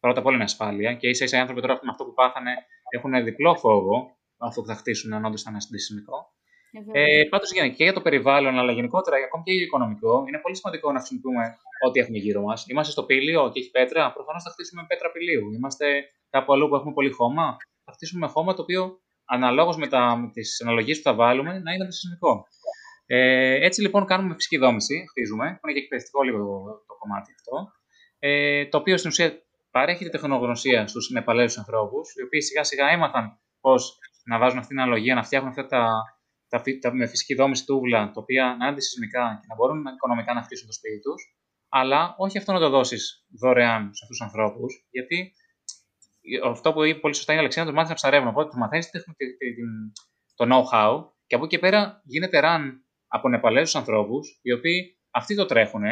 Πρώτα απ' όλα είναι ασφάλεια. Και ίσα ίσα οι άνθρωποι τώρα με αυτό που πάθανε έχουν διπλό φόβο αυτό που θα χτίσουν, αν όντω θα είναι αντισυσμικό. Ε, Πάντως και για το περιβάλλον, αλλά γενικότερα ακόμη και για το οικονομικό, είναι πολύ σημαντικό να χρησιμοποιούμε ό,τι έχουμε γύρω μας. Είμαστε στο πύλιο και έχει πέτρα, προφανώς θα χτίσουμε με πέτρα πυλίου. Είμαστε κάπου αλλού που έχουμε πολύ χώμα, θα χτίσουμε με χώμα το οποίο αναλόγως με, με τις αναλογίες που θα βάλουμε να είναι αντισυσμικό. Ε, έτσι λοιπόν κάνουμε φυσική δόμηση, χτίζουμε, που είναι και εκπαιδευτικό λίγο το, το κομμάτι αυτό, ε, το οποίο στην ουσία παρέχει τη τεχνογνωσία στους Νεπαλέζου ανθρώπους, οι οποίοι σιγά σιγά έμαθαν πώς να βάζουν αυτή την αναλογία, να φτιάχνουν αυτά τα, τα, τα, με φυσική δόμηση τούβλα, τα οποία να είναι αντισυσμικά και να μπορούν οικονομικά να χτίσουν το σπίτι τους, αλλά όχι αυτό να το δώσεις δωρεάν σε αυτούς τους ανθρώπους, γιατί αυτό που είπε πολύ σωστά είναι η Αλεξία, να του μάθεις να ψαρεύουν. Οπότε του μαθαίνεις το know-how και από εκεί και πέρα γίνεται run από Νεπαλέζου ανθρώπους, οι οποίοι αυτοί το τρέχουν,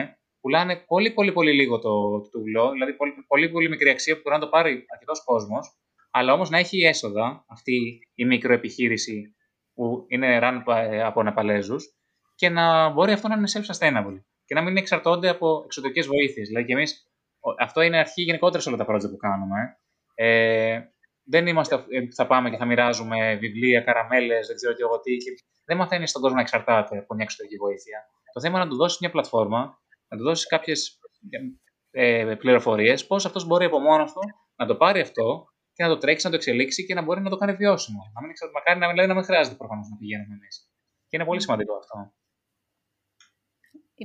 πουλάνε πολύ πολύ πολύ λίγο το, το τούβλο, δηλαδή πολύ, πολύ πολύ μικρή αξία που μπορεί να το πάρει αρκετός κόσμος, αλλά όμως να έχει έσοδα αυτή η μικροεπιχείρηση που είναι run ε, από Νεπαλέζους και να μπορεί αυτό να είναι self-sustainable και να μην εξαρτώνται από εξωτερικέ βοήθειες. Δηλαδή και εμείς, αυτό είναι αρχή γενικότερα σε όλα τα project που κάνουμε. Ε, δεν είμαστε ε, θα πάμε και θα μοιράζουμε βιβλία, καραμέλες, δεν ξέρω τι εγώ τι. δεν μαθαίνεις τον κόσμο να εξαρτάται από μια εξωτερική βοήθεια. Το θέμα είναι να του δώσεις μια πλατφόρμα, να του δώσεις κάποιες ε, πληροφορίες, πώς αυτός μπορεί από μόνος του να το πάρει αυτό και να το τρέξει, να το εξελίξει και να μπορεί να το κάνει βιώσιμο. Να μην, μακάρι να, δηλαδή, να μην χρειάζεται προφανώς να πηγαίνουμε εμείς. Και είναι πολύ σημαντικό αυτό.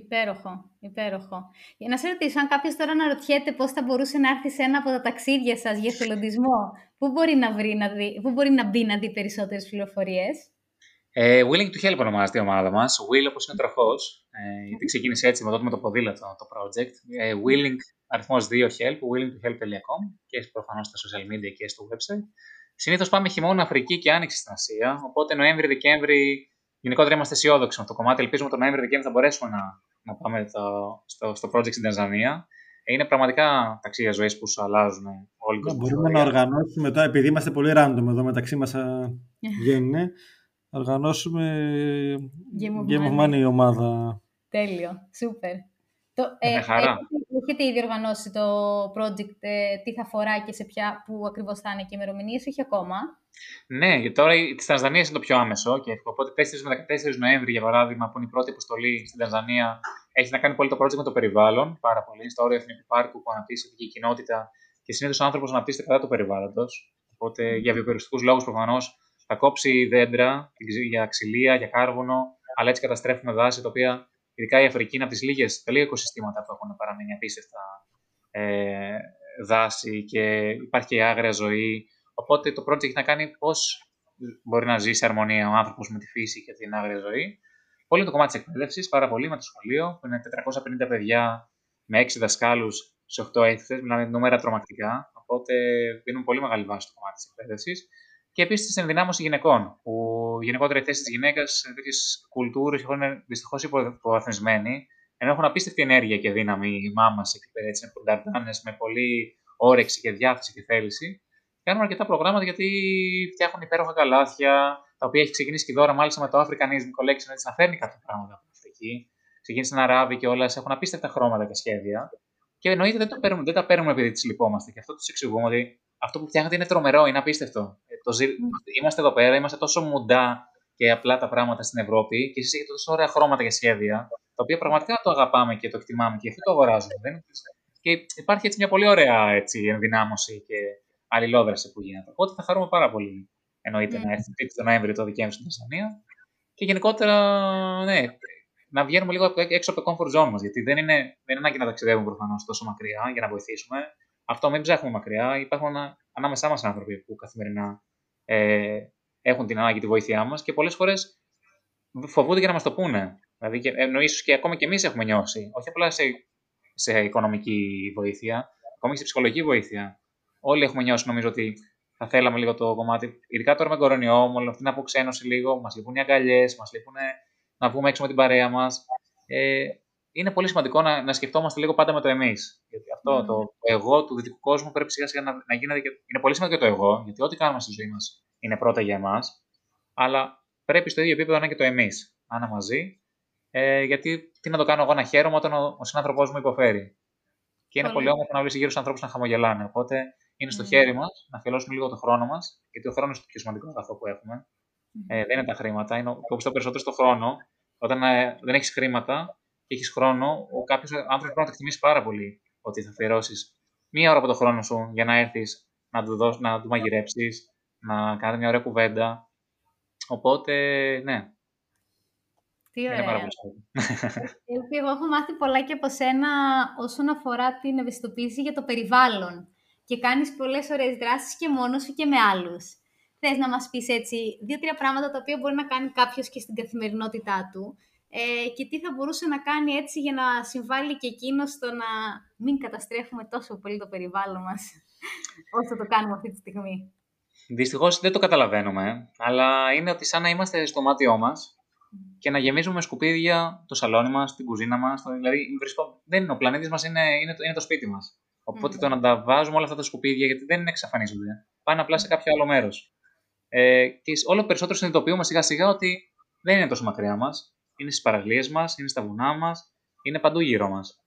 Υπέροχο, υπέροχο. Για να σε ρωτήσω, αν κάποιος τώρα να ρωτιέται πώς θα μπορούσε να έρθει σε ένα από τα ταξίδια σας για εθελοντισμό, πού μπορεί να, βρει, να δει, πού μπορεί να μπει να δει περισσότερες πληροφορίες; Ε, willing to help ονομάζεται η ομάδα μας. Will όπως είναι τροχός. Ε, γιατί ξεκίνησε έτσι με το, με το ποδήλατο το project. Ε, willing αριθμός 2 help, willingtohelp.com και προφανώς στα social media και στο website. Συνήθως πάμε χειμώνα Αφρική και άνοιξη στην Ασία. Οπότε Νοέμβρη-Δεκέμβρη γενικότερα είμαστε αισιόδοξοι με το κομμάτι. Ελπίζουμε τον Νοέμβριο-Δεκέμβριο θα μπορέσουμε να, να πάμε το, στο, στο project στην Τανζανία. Είναι πραγματικά ταξίδια ζωής που σου αλλάζουν όλοι ναι, Μπορούμε να οργανώσουμε τώρα, επειδή είμαστε πολύ random εδώ μεταξύ μας βγαίνουν, να οργανώσουμε Game of Money η ομάδα. Τέλειο, σούπερ. Το, ε, χαρά. Έχετε ήδη οργανώσει το project, ε, τι θα φοράει και σε ποια, που ακριβώς θα είναι και οι ημερομηνίες, όχι ακόμα. Ναι, γιατί τώρα της Τανζανίας είναι το πιο άμεσο και οπότε 4 με 14 Νοέμβρη, για παράδειγμα, που είναι η πρώτη αποστολή στην Τανζανία, έχει να κάνει πολύ το project με το περιβάλλον, πάρα πολύ. Στο όριο Εθνικού Πάρκου που αναπτύσσεται και η κοινότητα και συνήθως ο άνθρωπος αναπτύσσεται κατά του περιβάλλοντος. Οπότε για βιοπεριστικού λόγους προφανώς θα κόψει δέντρα για ξυλία, για κάρβουνο, αλλά έτσι καταστρέφουμε δάση τα οποία ειδικά η Αφρική είναι από τις λίγες, τα λίγα οικοσυστήματα που έχουν παραμείνει απίστευτα ε, δάση και υπάρχει και η άγρια ζωή. Οπότε το project έχει να κάνει πώς μπορεί να ζει σε αρμονία ο άνθρωπος με τη φύση και την άγρια ζωή. Πολύ το κομμάτι της εκπαίδευσης, πάρα πολύ με το σχολείο, που είναι 450 παιδιά με 6 δασκάλους σε 8 αίθουσε, μιλάμε νούμερα τρομακτικά. Οπότε δίνουν πολύ μεγάλη βάση στο κομμάτι της εκπαίδευσης. Και επίσης την ενδυνάμωσης γυναικών, που γενικότερα η θέση της γυναίκας σε τέτοιες κουλτούρες είναι δυστυχώς υποβαθμισμένη, ενώ έχουν απίστευτη ενέργεια και δύναμη οι μάμα εκεί πέρα, έτσι, με με πολύ όρεξη και διάθεση και θέληση. Κάνουμε αρκετά προγράμματα γιατί φτιάχνουν υπέροχα καλάθια, τα οποία έχει ξεκινήσει και δώρα μάλιστα με το Africanism Collection, έτσι να φέρνει κάποια πράγματα από την Αφρική. Ξεκίνησε να ράβει και όλα, έχουν απίστευτα χρώματα και σχέδια. Και εννοείται δεν, το παίρνουμε, δεν τα παίρνουμε επειδή τις λυπόμαστε. Και αυτό τους εξηγούμε ότι αυτό που φτιάχνετε είναι τρομερό, είναι απίστευτο. Ε, το ζη... Είμαστε εδώ πέρα, είμαστε τόσο μουντά και απλά τα πράγματα στην Ευρώπη και εσείς έχετε τόσο ωραία χρώματα και σχέδια, τα οποία πραγματικά το αγαπάμε και το εκτιμάμε και αυτό το αγοράζουμε. Δεν Και υπάρχει έτσι μια πολύ ωραία έτσι, ενδυνάμωση και αλληλόδραση που γίνεται. Οπότε θα χαρούμε πάρα πολύ. Εννοείται mm. να έρθει το Νοέμβριο το Δεκέμβριο στην Τανζανία. Και γενικότερα, ναι, να βγαίνουμε λίγο έξω από το comfort zone μας. Γιατί δεν είναι, δεν είναι ανάγκη να ταξιδεύουμε προφανώς τόσο μακριά για να βοηθήσουμε. Αυτό μην ψάχνουμε μακριά. Υπάρχουν ανάμεσά μας άνθρωποι που καθημερινά ε, έχουν την ανάγκη τη βοήθειά μας και πολλές φορές φοβούνται και να μας το πούνε. Δηλαδή, και, ε, ίσως και ακόμα και εμείς έχουμε νιώσει, όχι απλά σε, σε οικονομική βοήθεια, ακόμα και σε ψυχολογική βοήθεια. Όλοι έχουμε νιώσει, νομίζω, ότι θα θέλαμε λίγο το κομμάτι. Ειδικά τώρα με κορονοϊό, με όλη αυτή την αποξένωση λίγο, μας λείπουν οι αγκαλιές, μας λείπουν να βγούμε έξω με την παρέα μας. Ε, είναι πολύ σημαντικό να, να σκεφτόμαστε λίγο πάντα με το εμείς. Γιατί αυτό mm. το, εγώ του δυτικού κόσμου πρέπει σιγά σιγά να, να γίνεται. Και, είναι πολύ σημαντικό το εγώ, γιατί ό,τι κάνουμε στη ζωή μας είναι πρώτα για εμάς. Αλλά πρέπει στο ίδιο επίπεδο να είναι και το εμείς. Να είναι μαζί. Ε, γιατί τι να το κάνω εγώ να χαίρομαι όταν ο, ο συνάνθρωπός μου υποφέρει. Και είναι πολύ, πολύ όμορφο να βρει γύρω στους ανθρώπους να χαμογελάνε. Οπότε είναι στο mm. χέρι μας να αφιερώσουμε λίγο το χρόνο μας, γιατί ο χρόνος είναι το πιο σημαντικό αγαθό που έχουμε. Mm. Ε, δεν είναι τα χρήματα. Είναι, το πιστεύω περισσότερο στο χρόνο. Όταν ε, δεν έχεις χρήματα, και έχεις χρόνο, ο κάποιος άνθρωπος πρέπει να το εκτιμήσει πάρα πολύ ότι θα αφιερώσεις μία ώρα από το χρόνο σου για να έρθεις να του, δώσεις, να του μαγειρέψεις, να κάνετε μια ωραία κουβέντα. Οπότε, ναι. Τι ωραία. Είναι πάρα πολύ Εγώ έχω μάθει πολλά και από σένα όσον αφορά την ευαισθητοποίηση για το περιβάλλον. Και κάνεις πολλές ωραίες δράσεις και μόνος σου και με άλλους. Θες να μας πεις έτσι δύο-τρία πράγματα τα οποία μπορεί να κάνει κάποιος και στην καθημερινότητά του ε, και τι θα μπορούσε να κάνει έτσι για να συμβάλλει και εκείνο στο να μην καταστρέφουμε τόσο πολύ το περιβάλλον μας όσο το κάνουμε αυτή τη στιγμή. Δυστυχώς δεν το καταλαβαίνουμε, αλλά είναι ότι σαν να είμαστε στο μάτιό μας και να γεμίζουμε σκουπίδια το σαλόνι μας, την κουζίνα μας. Το, δηλαδή, βρισκό, δεν είναι, ο πλανήτης μας είναι, είναι, το, είναι το σπίτι μας. Οπότε το να τα βάζουμε όλα αυτά τα σκουπίδια, γιατί δεν εξαφανίζονται, πάνε απλά σε κάποιο άλλο μέρος. Ε, και όλο περισσότερο συνειδητοποιούμε σιγά σιγά ότι δεν είναι τόσο μακριά μας. Είναι στις παραλίες μας, είναι στα βουνά μας, είναι παντού γύρω μας.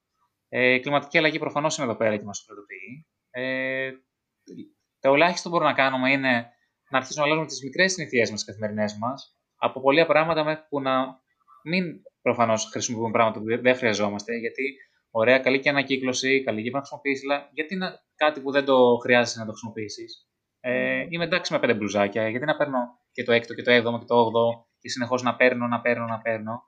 Ε, η κλιματική αλλαγή προφανώς είναι εδώ πέρα και μας προειδοποιεί. Ε, το ελάχιστο που μπορούμε να κάνουμε είναι να αρχίσουμε να αλλάζουμε τις μικρές συνηθίε μας, τις καθημερινές μας, από πολλά πράγματα μέχρι που να μην προφανώς χρησιμοποιούμε πράγματα που δεν χρειαζόμαστε, γιατί ωραία, καλή και ανακύκλωση, καλή και χρησιμοποιήσεις, αλλά γιατί είναι κάτι που δεν το χρειάζεσαι να το χρησιμοποιήσεις. Ε, είμαι εντάξει με πέντε μπλουζάκια, γιατί να παίρνω και το έκτο και το έβδομο και το όγδοο και συνεχώς να παίρνω, να παίρνω, να παίρνω.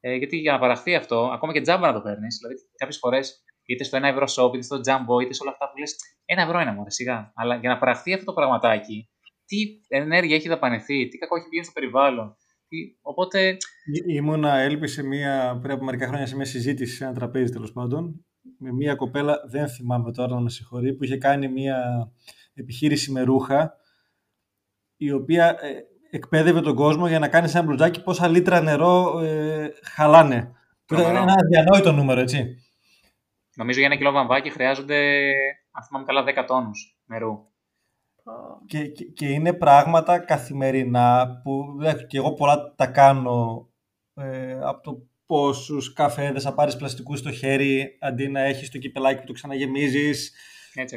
Ε, γιατί για να παραχθεί αυτό, ακόμα και τζάμπα να το παίρνεις, δηλαδή κάποιες φορές είτε στο 1 ευρώ shop, είτε στο jumbo, είτε σε όλα αυτά που λες, ένα ευρώ είναι μόνο, σιγά. Αλλά για να παραχθεί αυτό το πραγματάκι, τι ενέργεια έχει δαπανηθεί, τι κακό έχει βγει στο περιβάλλον. Τι... Οπότε. Ήμουνα, έλπισε μία, πριν από μερικά χρόνια σε μια συζήτηση σε ένα τραπέζι τέλος πάντων, με μία κοπέλα, δεν θυμάμαι τώρα να με συγχωρεί, που είχε κάνει μία επιχείρηση με ρούχα, η οποία ε, εκπαίδευε τον κόσμο για να κάνει σε ένα μπλουτζάκι πόσα λίτρα νερό ε, χαλάνε. είναι ένα αδιανόητο νούμερο, έτσι. Νομίζω για ένα κιλό βαμβάκι χρειάζονται, αν θυμάμαι καλά, 10 τόνους νερού. Και, και, είναι πράγματα καθημερινά που και εγώ πολλά τα κάνω ε, από το πόσους καφέδες θα πάρεις πλαστικούς στο χέρι αντί να έχεις το κυπελάκι που το ξαναγεμίζεις.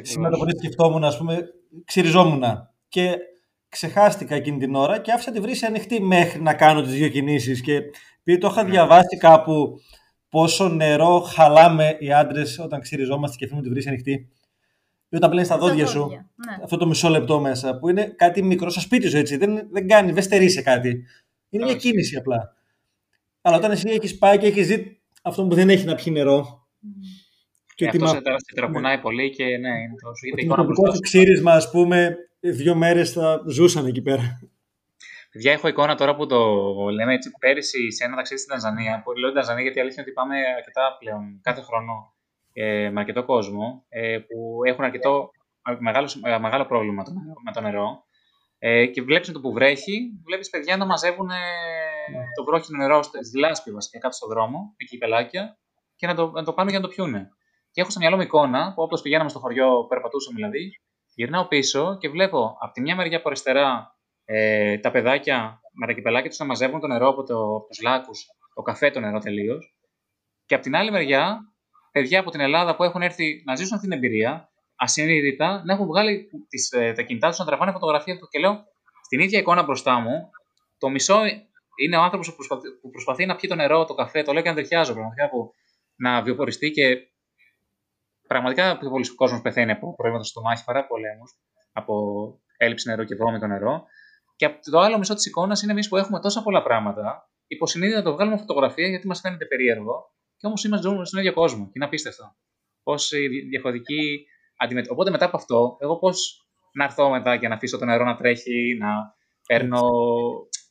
Σήμερα το πρωί σκεφτόμουν, ας πούμε, ξυριζόμουν και ξεχάστηκα εκείνη την ώρα και άφησα τη βρύση ανοιχτή μέχρι να κάνω τις δύο κινήσεις. Και επειδή το είχα διαβάσει κάπου πόσο νερό χαλάμε οι άντρες όταν ξυριζόμαστε και αφήνουμε τη βρύση ανοιχτή. Ή όταν πλένεις τα δόντια σου, ναι. αυτό το μισό λεπτό μέσα, που είναι κάτι μικρό στο σπίτι σου έτσι. Δεν, δεν κάνει, δεν στερεί σε κάτι. Είναι μια κίνηση απλά. Αλλά όταν εσύ έχεις πάει και έχεις δει αυτό που δεν έχει να πιει νερό. Και, και αυτός σε, σε τρακουνάει ναι. πολύ και ναι, είναι το σου. Το ξύρισμα, ας πούμε, δύο μέρες θα ζούσαν εκεί πέρα. Παιδιά, έχω εικόνα τώρα που το λέμε έτσι πέρυσι σε ένα ταξίδι στην Τανζανία. Που λέω Τανζανία γιατί αλήθεια είναι ότι πάμε αρκετά πλέον κάθε χρόνο ε, με αρκετό κόσμο ε, που έχουν αρκετό μεγάλο, ε, μεγάλο πρόβλημα με το νερό. Ε, και βλέπεις το που βρέχει, βλέπεις παιδιά να μαζεύουν ε, ναι. το βρόχινο νερό στη λάσπη βασικά κάτω στον δρόμο, εκεί πελάκια, και να το, να το κάνουν για να το πιούνε. Και έχω στο μυαλό μου εικόνα που όπως πηγαίναμε στο χωριό, περπατούσαμε δηλαδή, γυρνάω πίσω και βλέπω από τη μια μεριά από αριστερά ε, τα παιδάκια με τα κυπελάκια τους να μαζεύουν το νερό από, το, από τους λάκους, το καφέ το νερό τελείως. Και από την άλλη μεριά, παιδιά από την Ελλάδα που έχουν έρθει να ζήσουν αυτή την εμπειρία, ασυνείδητα να έχουν βγάλει τις, ε, τα κινητά τους να τραβάνε φωτογραφία του. Και λέω, στην ίδια εικόνα μπροστά μου, το μισό είναι ο άνθρωπος που, προσπαθεί, που προσπαθεί να πιει το νερό, το καφέ, το λέω και αν ταιριάζω πραγματικά που να βιοποριστεί και πραγματικά πιο πολλοί κόσμος πεθαίνει από προβλήματα στο στομάχι παρά πολέμους, από έλλειψη νερό και βρώμικο νερό. Και το άλλο μισό της εικόνας είναι εμείς που έχουμε τόσα πολλά πράγματα, υποσυνείδητα να το βγάλουμε φωτογραφία γιατί μας φαίνεται περίεργο, και όμως είμαστε ζούμε στον ίδιο κόσμο. Και είναι απίστευτο. Πόση διαφορετική αντιμετώπιση. Οπότε μετά από αυτό, εγώ πώς να έρθω μετά και να αφήσω το νερό να τρέχει, να παίρνω,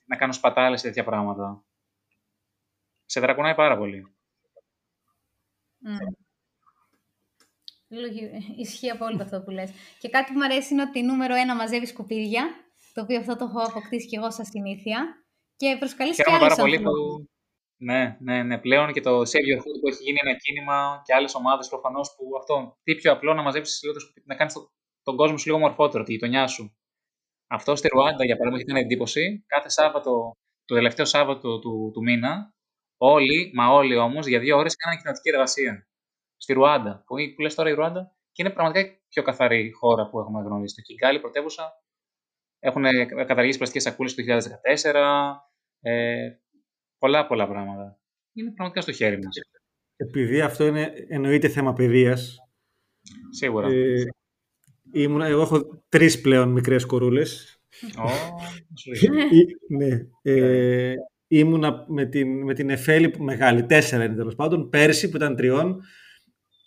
να κάνω σπατάλες σε τέτοια πράγματα. Σε δρακουνάει πάρα πολύ. Mm. Ισχύει απόλυτα αυτό που λες. Και κάτι που μου αρέσει είναι ότι νούμερο ένα μαζεύεις σκουπίδια, το οποίο αυτό το έχω αποκτήσει και εγώ σαν συνήθεια. Και προσκαλείς και άλλους πολύ που... Ναι, ναι, ναι. Πλέον και το Save Your Food που έχει γίνει ένα κίνημα και άλλες ομάδες προφανώς που αυτό. Τι πιο απλό να μαζέψεις λίγο το σκουπίδι, να κάνεις το, τον κόσμο σου λίγο μορφότερο, τη γειτονιά σου. Αυτό στη Ρουάντα, για παράδειγμα, έχει την εντύπωση. Κάθε Σάββατο, το τελευταίο Σάββατο του, του μήνα, όλοι, μα όλοι όμως, για δύο ώρες κάνανε κοινωνική εργασία στη Ρουάντα. Που, που λες τώρα η Ρουάντα και είναι πραγματικά η πιο καθαρή χώρα που έχουμε γνωρίσει. Το Κιγκάλι, πρωτεύουσα, έχουν καταργήσει πλαστικές σακούλες το 2014. Ε, πολλά πολλά πράγματα. Είναι πραγματικά στο χέρι μας. Επειδή αυτό είναι εννοείται θέμα παιδείας. Σίγουρα. Ε, ήμουν, εγώ έχω τρεις πλέον μικρές κορούλες. Oh, *laughs* ναι. Ε, ήμουνα με την, με την Εφέλη που μεγάλη, τέσσερα είναι τέλος πάντων, πέρσι που ήταν τριών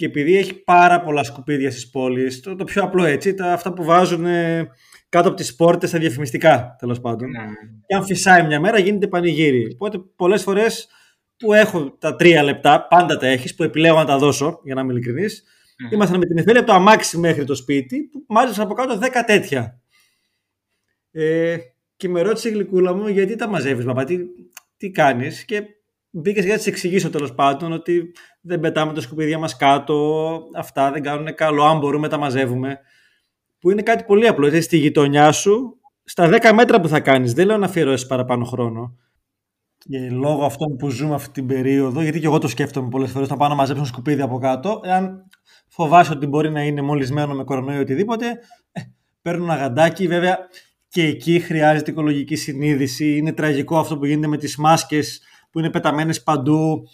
και επειδή έχει πάρα πολλά σκουπίδια στις πόλεις, το, το πιο απλό έτσι, τα, αυτά που βάζουν ε, κάτω από τις πόρτες τα διαφημιστικά τέλος πάντων. Ναι. Και αν φυσάει μια μέρα γίνεται πανηγύρι. Οπότε πολλές φορές που έχω τα τρία λεπτά, πάντα τα έχεις, που επιλέγω να τα δώσω, για να είμαι ειλικρινής, Μμμ. ήμασταν με την Εφέλη από το αμάξι μέχρι το σπίτι, που μάζεψα από κάτω 10 τέτοια. Ε, και με ρώτησε η γλυκούλα μου γιατί τα μαζεύεις μπαμπά, τι, τι κάνεις και μπήκε για να της εξηγήσω τέλος πάντων ότι δεν πετάμε τα σκουπίδια μας κάτω, αυτά δεν κάνουν καλό, αν μπορούμε τα μαζεύουμε. Που είναι κάτι πολύ απλό, έτσι, στη γειτονιά σου, στα 10 μέτρα που θα κάνεις, δεν λέω να αφιερώσεις παραπάνω χρόνο. Και λόγω αυτών που ζούμε αυτή την περίοδο, γιατί και εγώ το σκέφτομαι πολλές φορές, να πάω να μαζέψω ένα σκουπίδι από κάτω, εάν φοβάσαι ότι μπορεί να είναι μολυσμένο με κορονοϊό ή οτιδήποτε, ε, παίρνω ένα γαντάκι, βέβαια και εκεί χρειάζεται οικολογική συνείδηση. Είναι τραγικό αυτό που γίνεται με τις μάσκες που είναι πεταμένες παντού.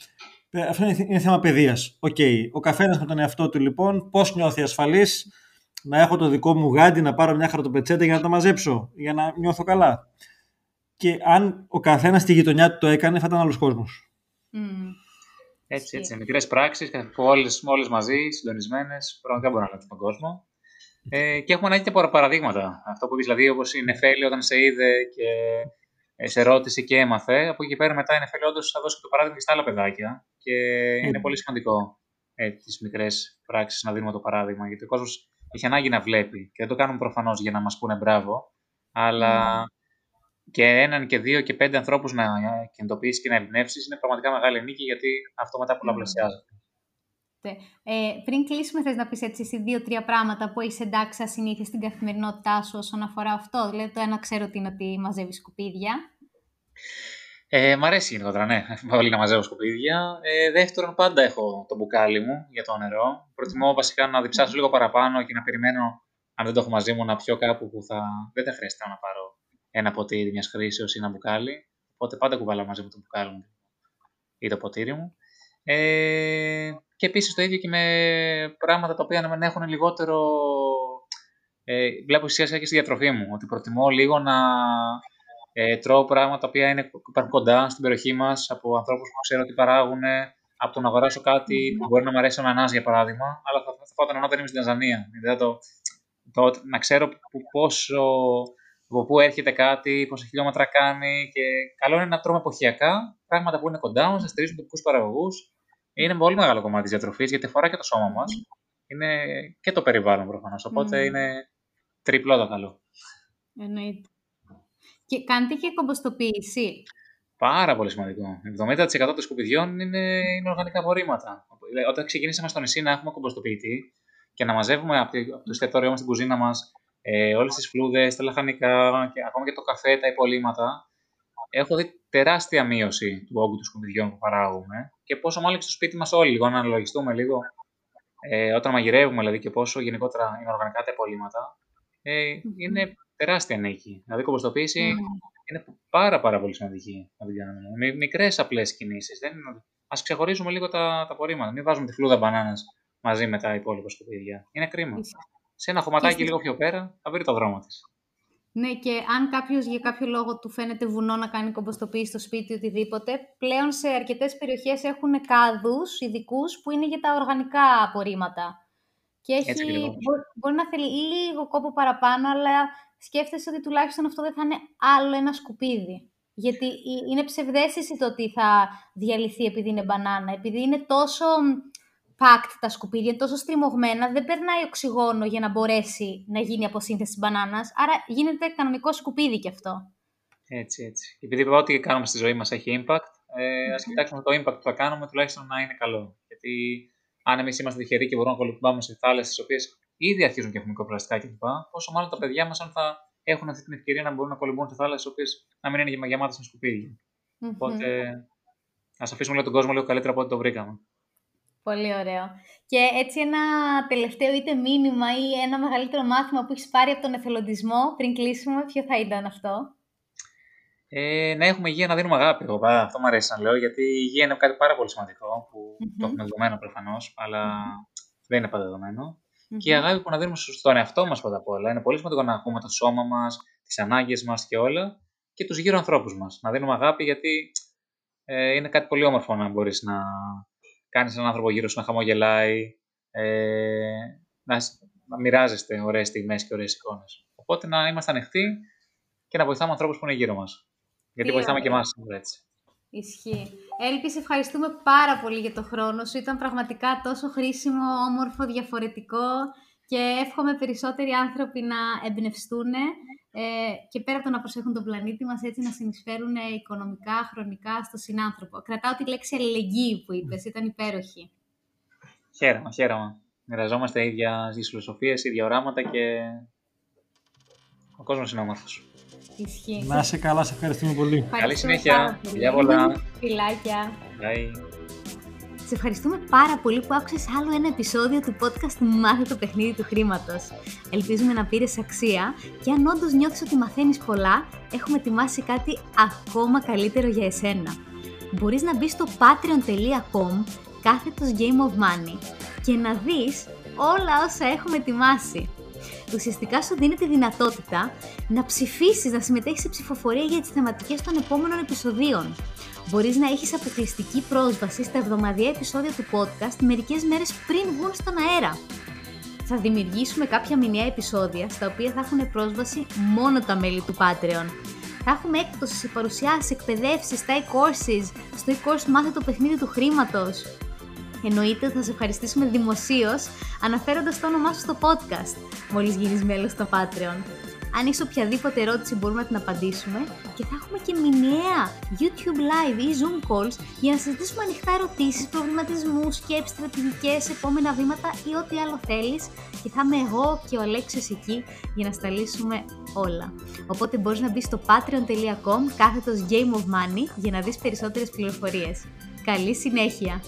Ε, Αυτό είναι, είναι θέμα παιδείας. Οκ. Ο καθένας με τον εαυτό του λοιπόν, πώς νιώθει ασφαλής, να έχω το δικό μου γάντι, να πάρω μια χαρτοπετσέτα για να τα μαζέψω, για να νιώθω καλά. Και αν ο καθένας στη γειτονιά του το έκανε, θα ήταν άλλος κόσμος. Μμ. Έτσι, Ισχύει. έτσι. Μικρές πράξεις που όλες όλες μαζί, συντονισμένες, πραγματικά μπορούν να αλλάξουν τον κόσμο. Ε, και έχουμε ανάγκη και παρα- παραδείγματα. Αυτό που είπες, δηλαδή, όπως η Νεφέλη όταν σε είδε και ε, σε ρώτησε και έμαθε. Από εκεί και πέρα μετά η Νεφέλη όντω θα δώσει και το παράδειγμα και στα άλλα παιδάκια. Και είναι πολύ σημαντικό ε, τις μικρές πράξεις να δίνουμε το παράδειγμα. Γιατί ο κόσμος έχει ανάγκη να βλέπει. Και δεν το κάνουμε προφανώς για να μας πούνε μπράβο. Αλλά και έναν και δύο και πέντε ανθρώπους να κινητοποιήσεις και να εμπνεύσεις είναι πραγματικά μεγάλη νίκη γιατί αυτό μετά πολλαπλασιάζεται. Ε, πριν κλείσουμε, θες να πεις έτσι εσύ δύο-τρία πράγματα που έχεις εντάξει ασυνήθεια στην καθημερινότητά σου όσον αφορά αυτό; Δηλαδή το ένα ξέρω ότι είναι ότι μαζεύεις σκουπίδια. Ε, μ' αρέσει γενικότερα, ναι. *laughs* Πολύ να μαζεύω σκουπίδια. Ε, δεύτερον, πάντα έχω το μπουκάλι μου για το νερό. Προτιμώ βασικά να διψάσω λίγο παραπάνω και να περιμένω, αν δεν το έχω μαζί μου, να πιω κάπου που θα. Δεν θα χρειάζεται να πάρω ένα ποτήρι μιας χρήσεως ή ένα μπουκάλι. Οπότε πάντα κουβαλάω μαζί μου το μπουκάλι μου ή το ποτήρι μου. Ε, και επίσης το ίδιο και με πράγματα τα οποία να έχουν λιγότερο. Ε, βλέπω σιγά και στη διατροφή μου. Ότι προτιμώ λίγο να ε, τρώω πράγματα τα οποία είναι, υπάρχουν κοντά στην περιοχή μας από ανθρώπους που ξέρω ότι παράγουν. Από το να αγοράσω κάτι που μπορεί να μου αρέσει ο νανά για παράδειγμα, αλλά θα, θα φάω τον νανά όταν είμαι στην Τανζανία. Δηλαδή, το, το, να ξέρω που, πόσο, από πού έρχεται κάτι, πόσα χιλιόμετρα κάνει. Και καλό είναι να τρώμε εποχιακά πράγματα που είναι κοντά μας, να στηρίζουν τοπικούς παραγωγούς. Είναι πολύ μεγάλο κομμάτι της διατροφής γιατί αφορά και το σώμα μας. Είναι και το περιβάλλον προφανώς. Οπότε Mm. είναι τριπλό το καλό. Εννοείται. Και κάνετε και κομποστοποίηση. Πάρα πολύ σημαντικό. 70% των σκουπιδιών είναι, είναι οργανικά απορρίμματα. Δηλαδή, Όταν ξεκινήσαμε στο νησί να έχουμε κομποστοποιητή και να μαζεύουμε από, τη- από το εστιατόριό μας στην κουζίνα μας ε, όλες τις φλούδες, τα λαχανικά και ακόμα και το καφέ, τα υπολείμματα, έχω δει τεράστια μείωση του όγκου των σκουπιδιών που παράγουμε και πόσο μάλλον και στο σπίτι μας όλοι, λίγο να αναλογιστούμε λίγο ε, όταν μαγειρεύουμε δηλαδή και πόσο γενικότερα είναι οργανικά τα υπολείμματα. Ε, είναι τεράστια νίκη. Δηλαδή η κομποστοποίηση Μμ. είναι πάρα, πάρα πολύ σημαντική να την κάνουμε. Με μικρές απλές κινήσεις. Α ξεχωρίζουμε λίγο τα, τα απορρίμματα. Μην βάζουμε τη φλούδα μπανάνας μαζί με τα υπόλοιπα σκουπίδια. Είναι κρίμα. Ισχύει. Σε ένα χωματάκι στις- λίγο πιο πέρα θα βρει το δρόμο της. Ναι, και αν κάποιος για κάποιο λόγο του φαίνεται βουνό να κάνει κομποστοποίηση στο σπίτι ή οτιδήποτε, πλέον σε αρκετές περιοχές έχουν κάδους ειδικούς που είναι για τα οργανικά απορρίμματα. Και έχει, Έτσι ακριβώς. μπο- μπορεί να θέλει λίγο κόπο παραπάνω, αλλά σκέφτεσαι ότι τουλάχιστον αυτό δεν θα είναι άλλο ένα σκουπίδι. Γιατί ε- είναι ψευδέστηση το ότι θα διαλυθεί επειδή είναι μπανάνα. Επειδή είναι τόσο packed τα σκουπίδια, τόσο στριμωγμένα, δεν περνάει οξυγόνο για να μπορέσει να γίνει αποσύνθεση της μπανάνας, άρα γίνεται κανονικό σκουπίδι κι αυτό. Έτσι, έτσι. Επειδή είπα ό,τι κάνουμε στη ζωή μας έχει impact, ε, ας κοιτάξουμε το impact που θα κάνουμε τουλάχιστον να είναι καλό. Γιατί αν εμείς είμαστε τυχεροί και μπορούμε να κολυμπάμε σε θάλασσες τι οποίες ήδη αρχίζουν και έχουν μικροπλαστικά κλπ., πόσο μάλλον τα παιδιά μας αν θα έχουν αυτή την ευκαιρία να μπορούν να κολυμπούν σε θάλασσες οι οποίες να μην είναι γεμάτες με σκουπίδια. Μμμ. Οπότε ας αφήσουμε λίγο τον κόσμο λίγο καλύτερα από ό,τι το βρήκαμε. Πολύ ωραίο. Και έτσι ένα τελευταίο είτε μήνυμα ή ένα μεγαλύτερο μάθημα που έχεις πάρει από τον εθελοντισμό πριν κλείσουμε, ποιο θα ήταν αυτό; Ε, να έχουμε υγεία, να δίνουμε αγάπη. Εγώ, πάρα- αυτό μου αρέσει να λέω, γιατί η υγεία είναι κάτι πάρα πολύ σημαντικό που Μμμ. το έχουμε δεδομένο προφανώς, αλλά δεν είναι πάντα δεδομένο. Μμμ. Και η αγάπη που να δίνουμε στον εαυτό μας πρώτα απ' όλα. Είναι πολύ σημαντικό να ακούμε το σώμα μας, τις ανάγκες μας και όλα. και τους γύρω ανθρώπους μας. Να δίνουμε αγάπη γιατί ε, είναι κάτι πολύ όμορφο να μπορείς να κάνεις έναν άνθρωπο γύρω σου να χαμογελάει, ε, να, να μοιράζεστε ωραίες στιγμές και ωραίες εικόνες. Οπότε να είμαστε ανοιχτοί και να βοηθάμε ανθρώπους που είναι γύρω μας. Γιατί βοηθάμε και εμάς έτσι. Ισχύει. Έλπης, σε ευχαριστούμε πάρα πολύ για το χρόνο σου. Ήταν πραγματικά τόσο χρήσιμο, όμορφο, διαφορετικό και εύχομαι περισσότεροι άνθρωποι να εμπνευστούν ε, και πέρα από το να προσέχουν τον πλανήτη μας, έτσι να συνεισφέρουν οικονομικά, χρονικά στο συνάνθρωπο. Κρατάω τη λέξη αλληλεγγύη που είπες, ήταν υπέροχη. Χαίρομαι, χαίρομαι. Μοιραζόμαστε ίδια φιλοσοφίες, ίδια οράματα και ο κόσμος είναι όμορφος. Ισχύει. Να είσαι καλά, σε ευχαριστούμε πολύ. Καλή συνέχεια. Φιλιά πολλά. Φιλάκια. Bye. Σε ευχαριστούμε πάρα πολύ που άκουσες άλλο ένα επεισόδιο του podcast Μάθε το παιχνίδι του χρήματος. Ελπίζουμε να πήρες αξία και αν όντως νιώθεις ότι μαθαίνεις πολλά, έχουμε ετοιμάσει κάτι ακόμα καλύτερο για εσένα. Μπορείς να μπεις στο patreon.com κάθετος Game of Money και να δεις όλα όσα έχουμε ετοιμάσει ουσιαστικά σου δίνει τη δυνατότητα να ψηφίσεις, να συμμετέχεις σε ψηφοφορία για τις θεματικές των επόμενων επεισοδίων. Μπορείς να έχεις αποκλειστική πρόσβαση στα εβδομαδιαία επεισόδια του podcast μερικές μέρες πριν βγουν στον αέρα. Θα δημιουργήσουμε κάποια μηνιαία επεισόδια στα οποία θα έχουν πρόσβαση μόνο τα μέλη του Patreon. Θα έχουμε έκπτωσης σε παρουσιάσεις, εκπαιδεύσεις, στα e-courses, στο e-course μάθε το παιχνίδι του χρήματος. Εννοείται θα σε ευχαριστήσουμε δημοσίως αναφέροντας το όνομά σου στο podcast, μόλις γίνεις μέλος στο Patreon. Αν έχεις οποιαδήποτε ερώτηση μπορούμε να την απαντήσουμε και θα έχουμε και μηνιαία YouTube Live ή Zoom calls για να συζητήσουμε ανοιχτά ερωτήσεις, προβληματισμούς, σκέψεις, στρατηγικές, επόμενα βήματα ή ό,τι άλλο θέλεις και θα είμαι εγώ και ο Αλέξιος εκεί για να στα λύσουμε όλα. Οπότε μπορείς να μπεις στο patreon.com κάθετος Game of Money για να δεις περισσότερες πληροφορίες. Καλή συνέχεια!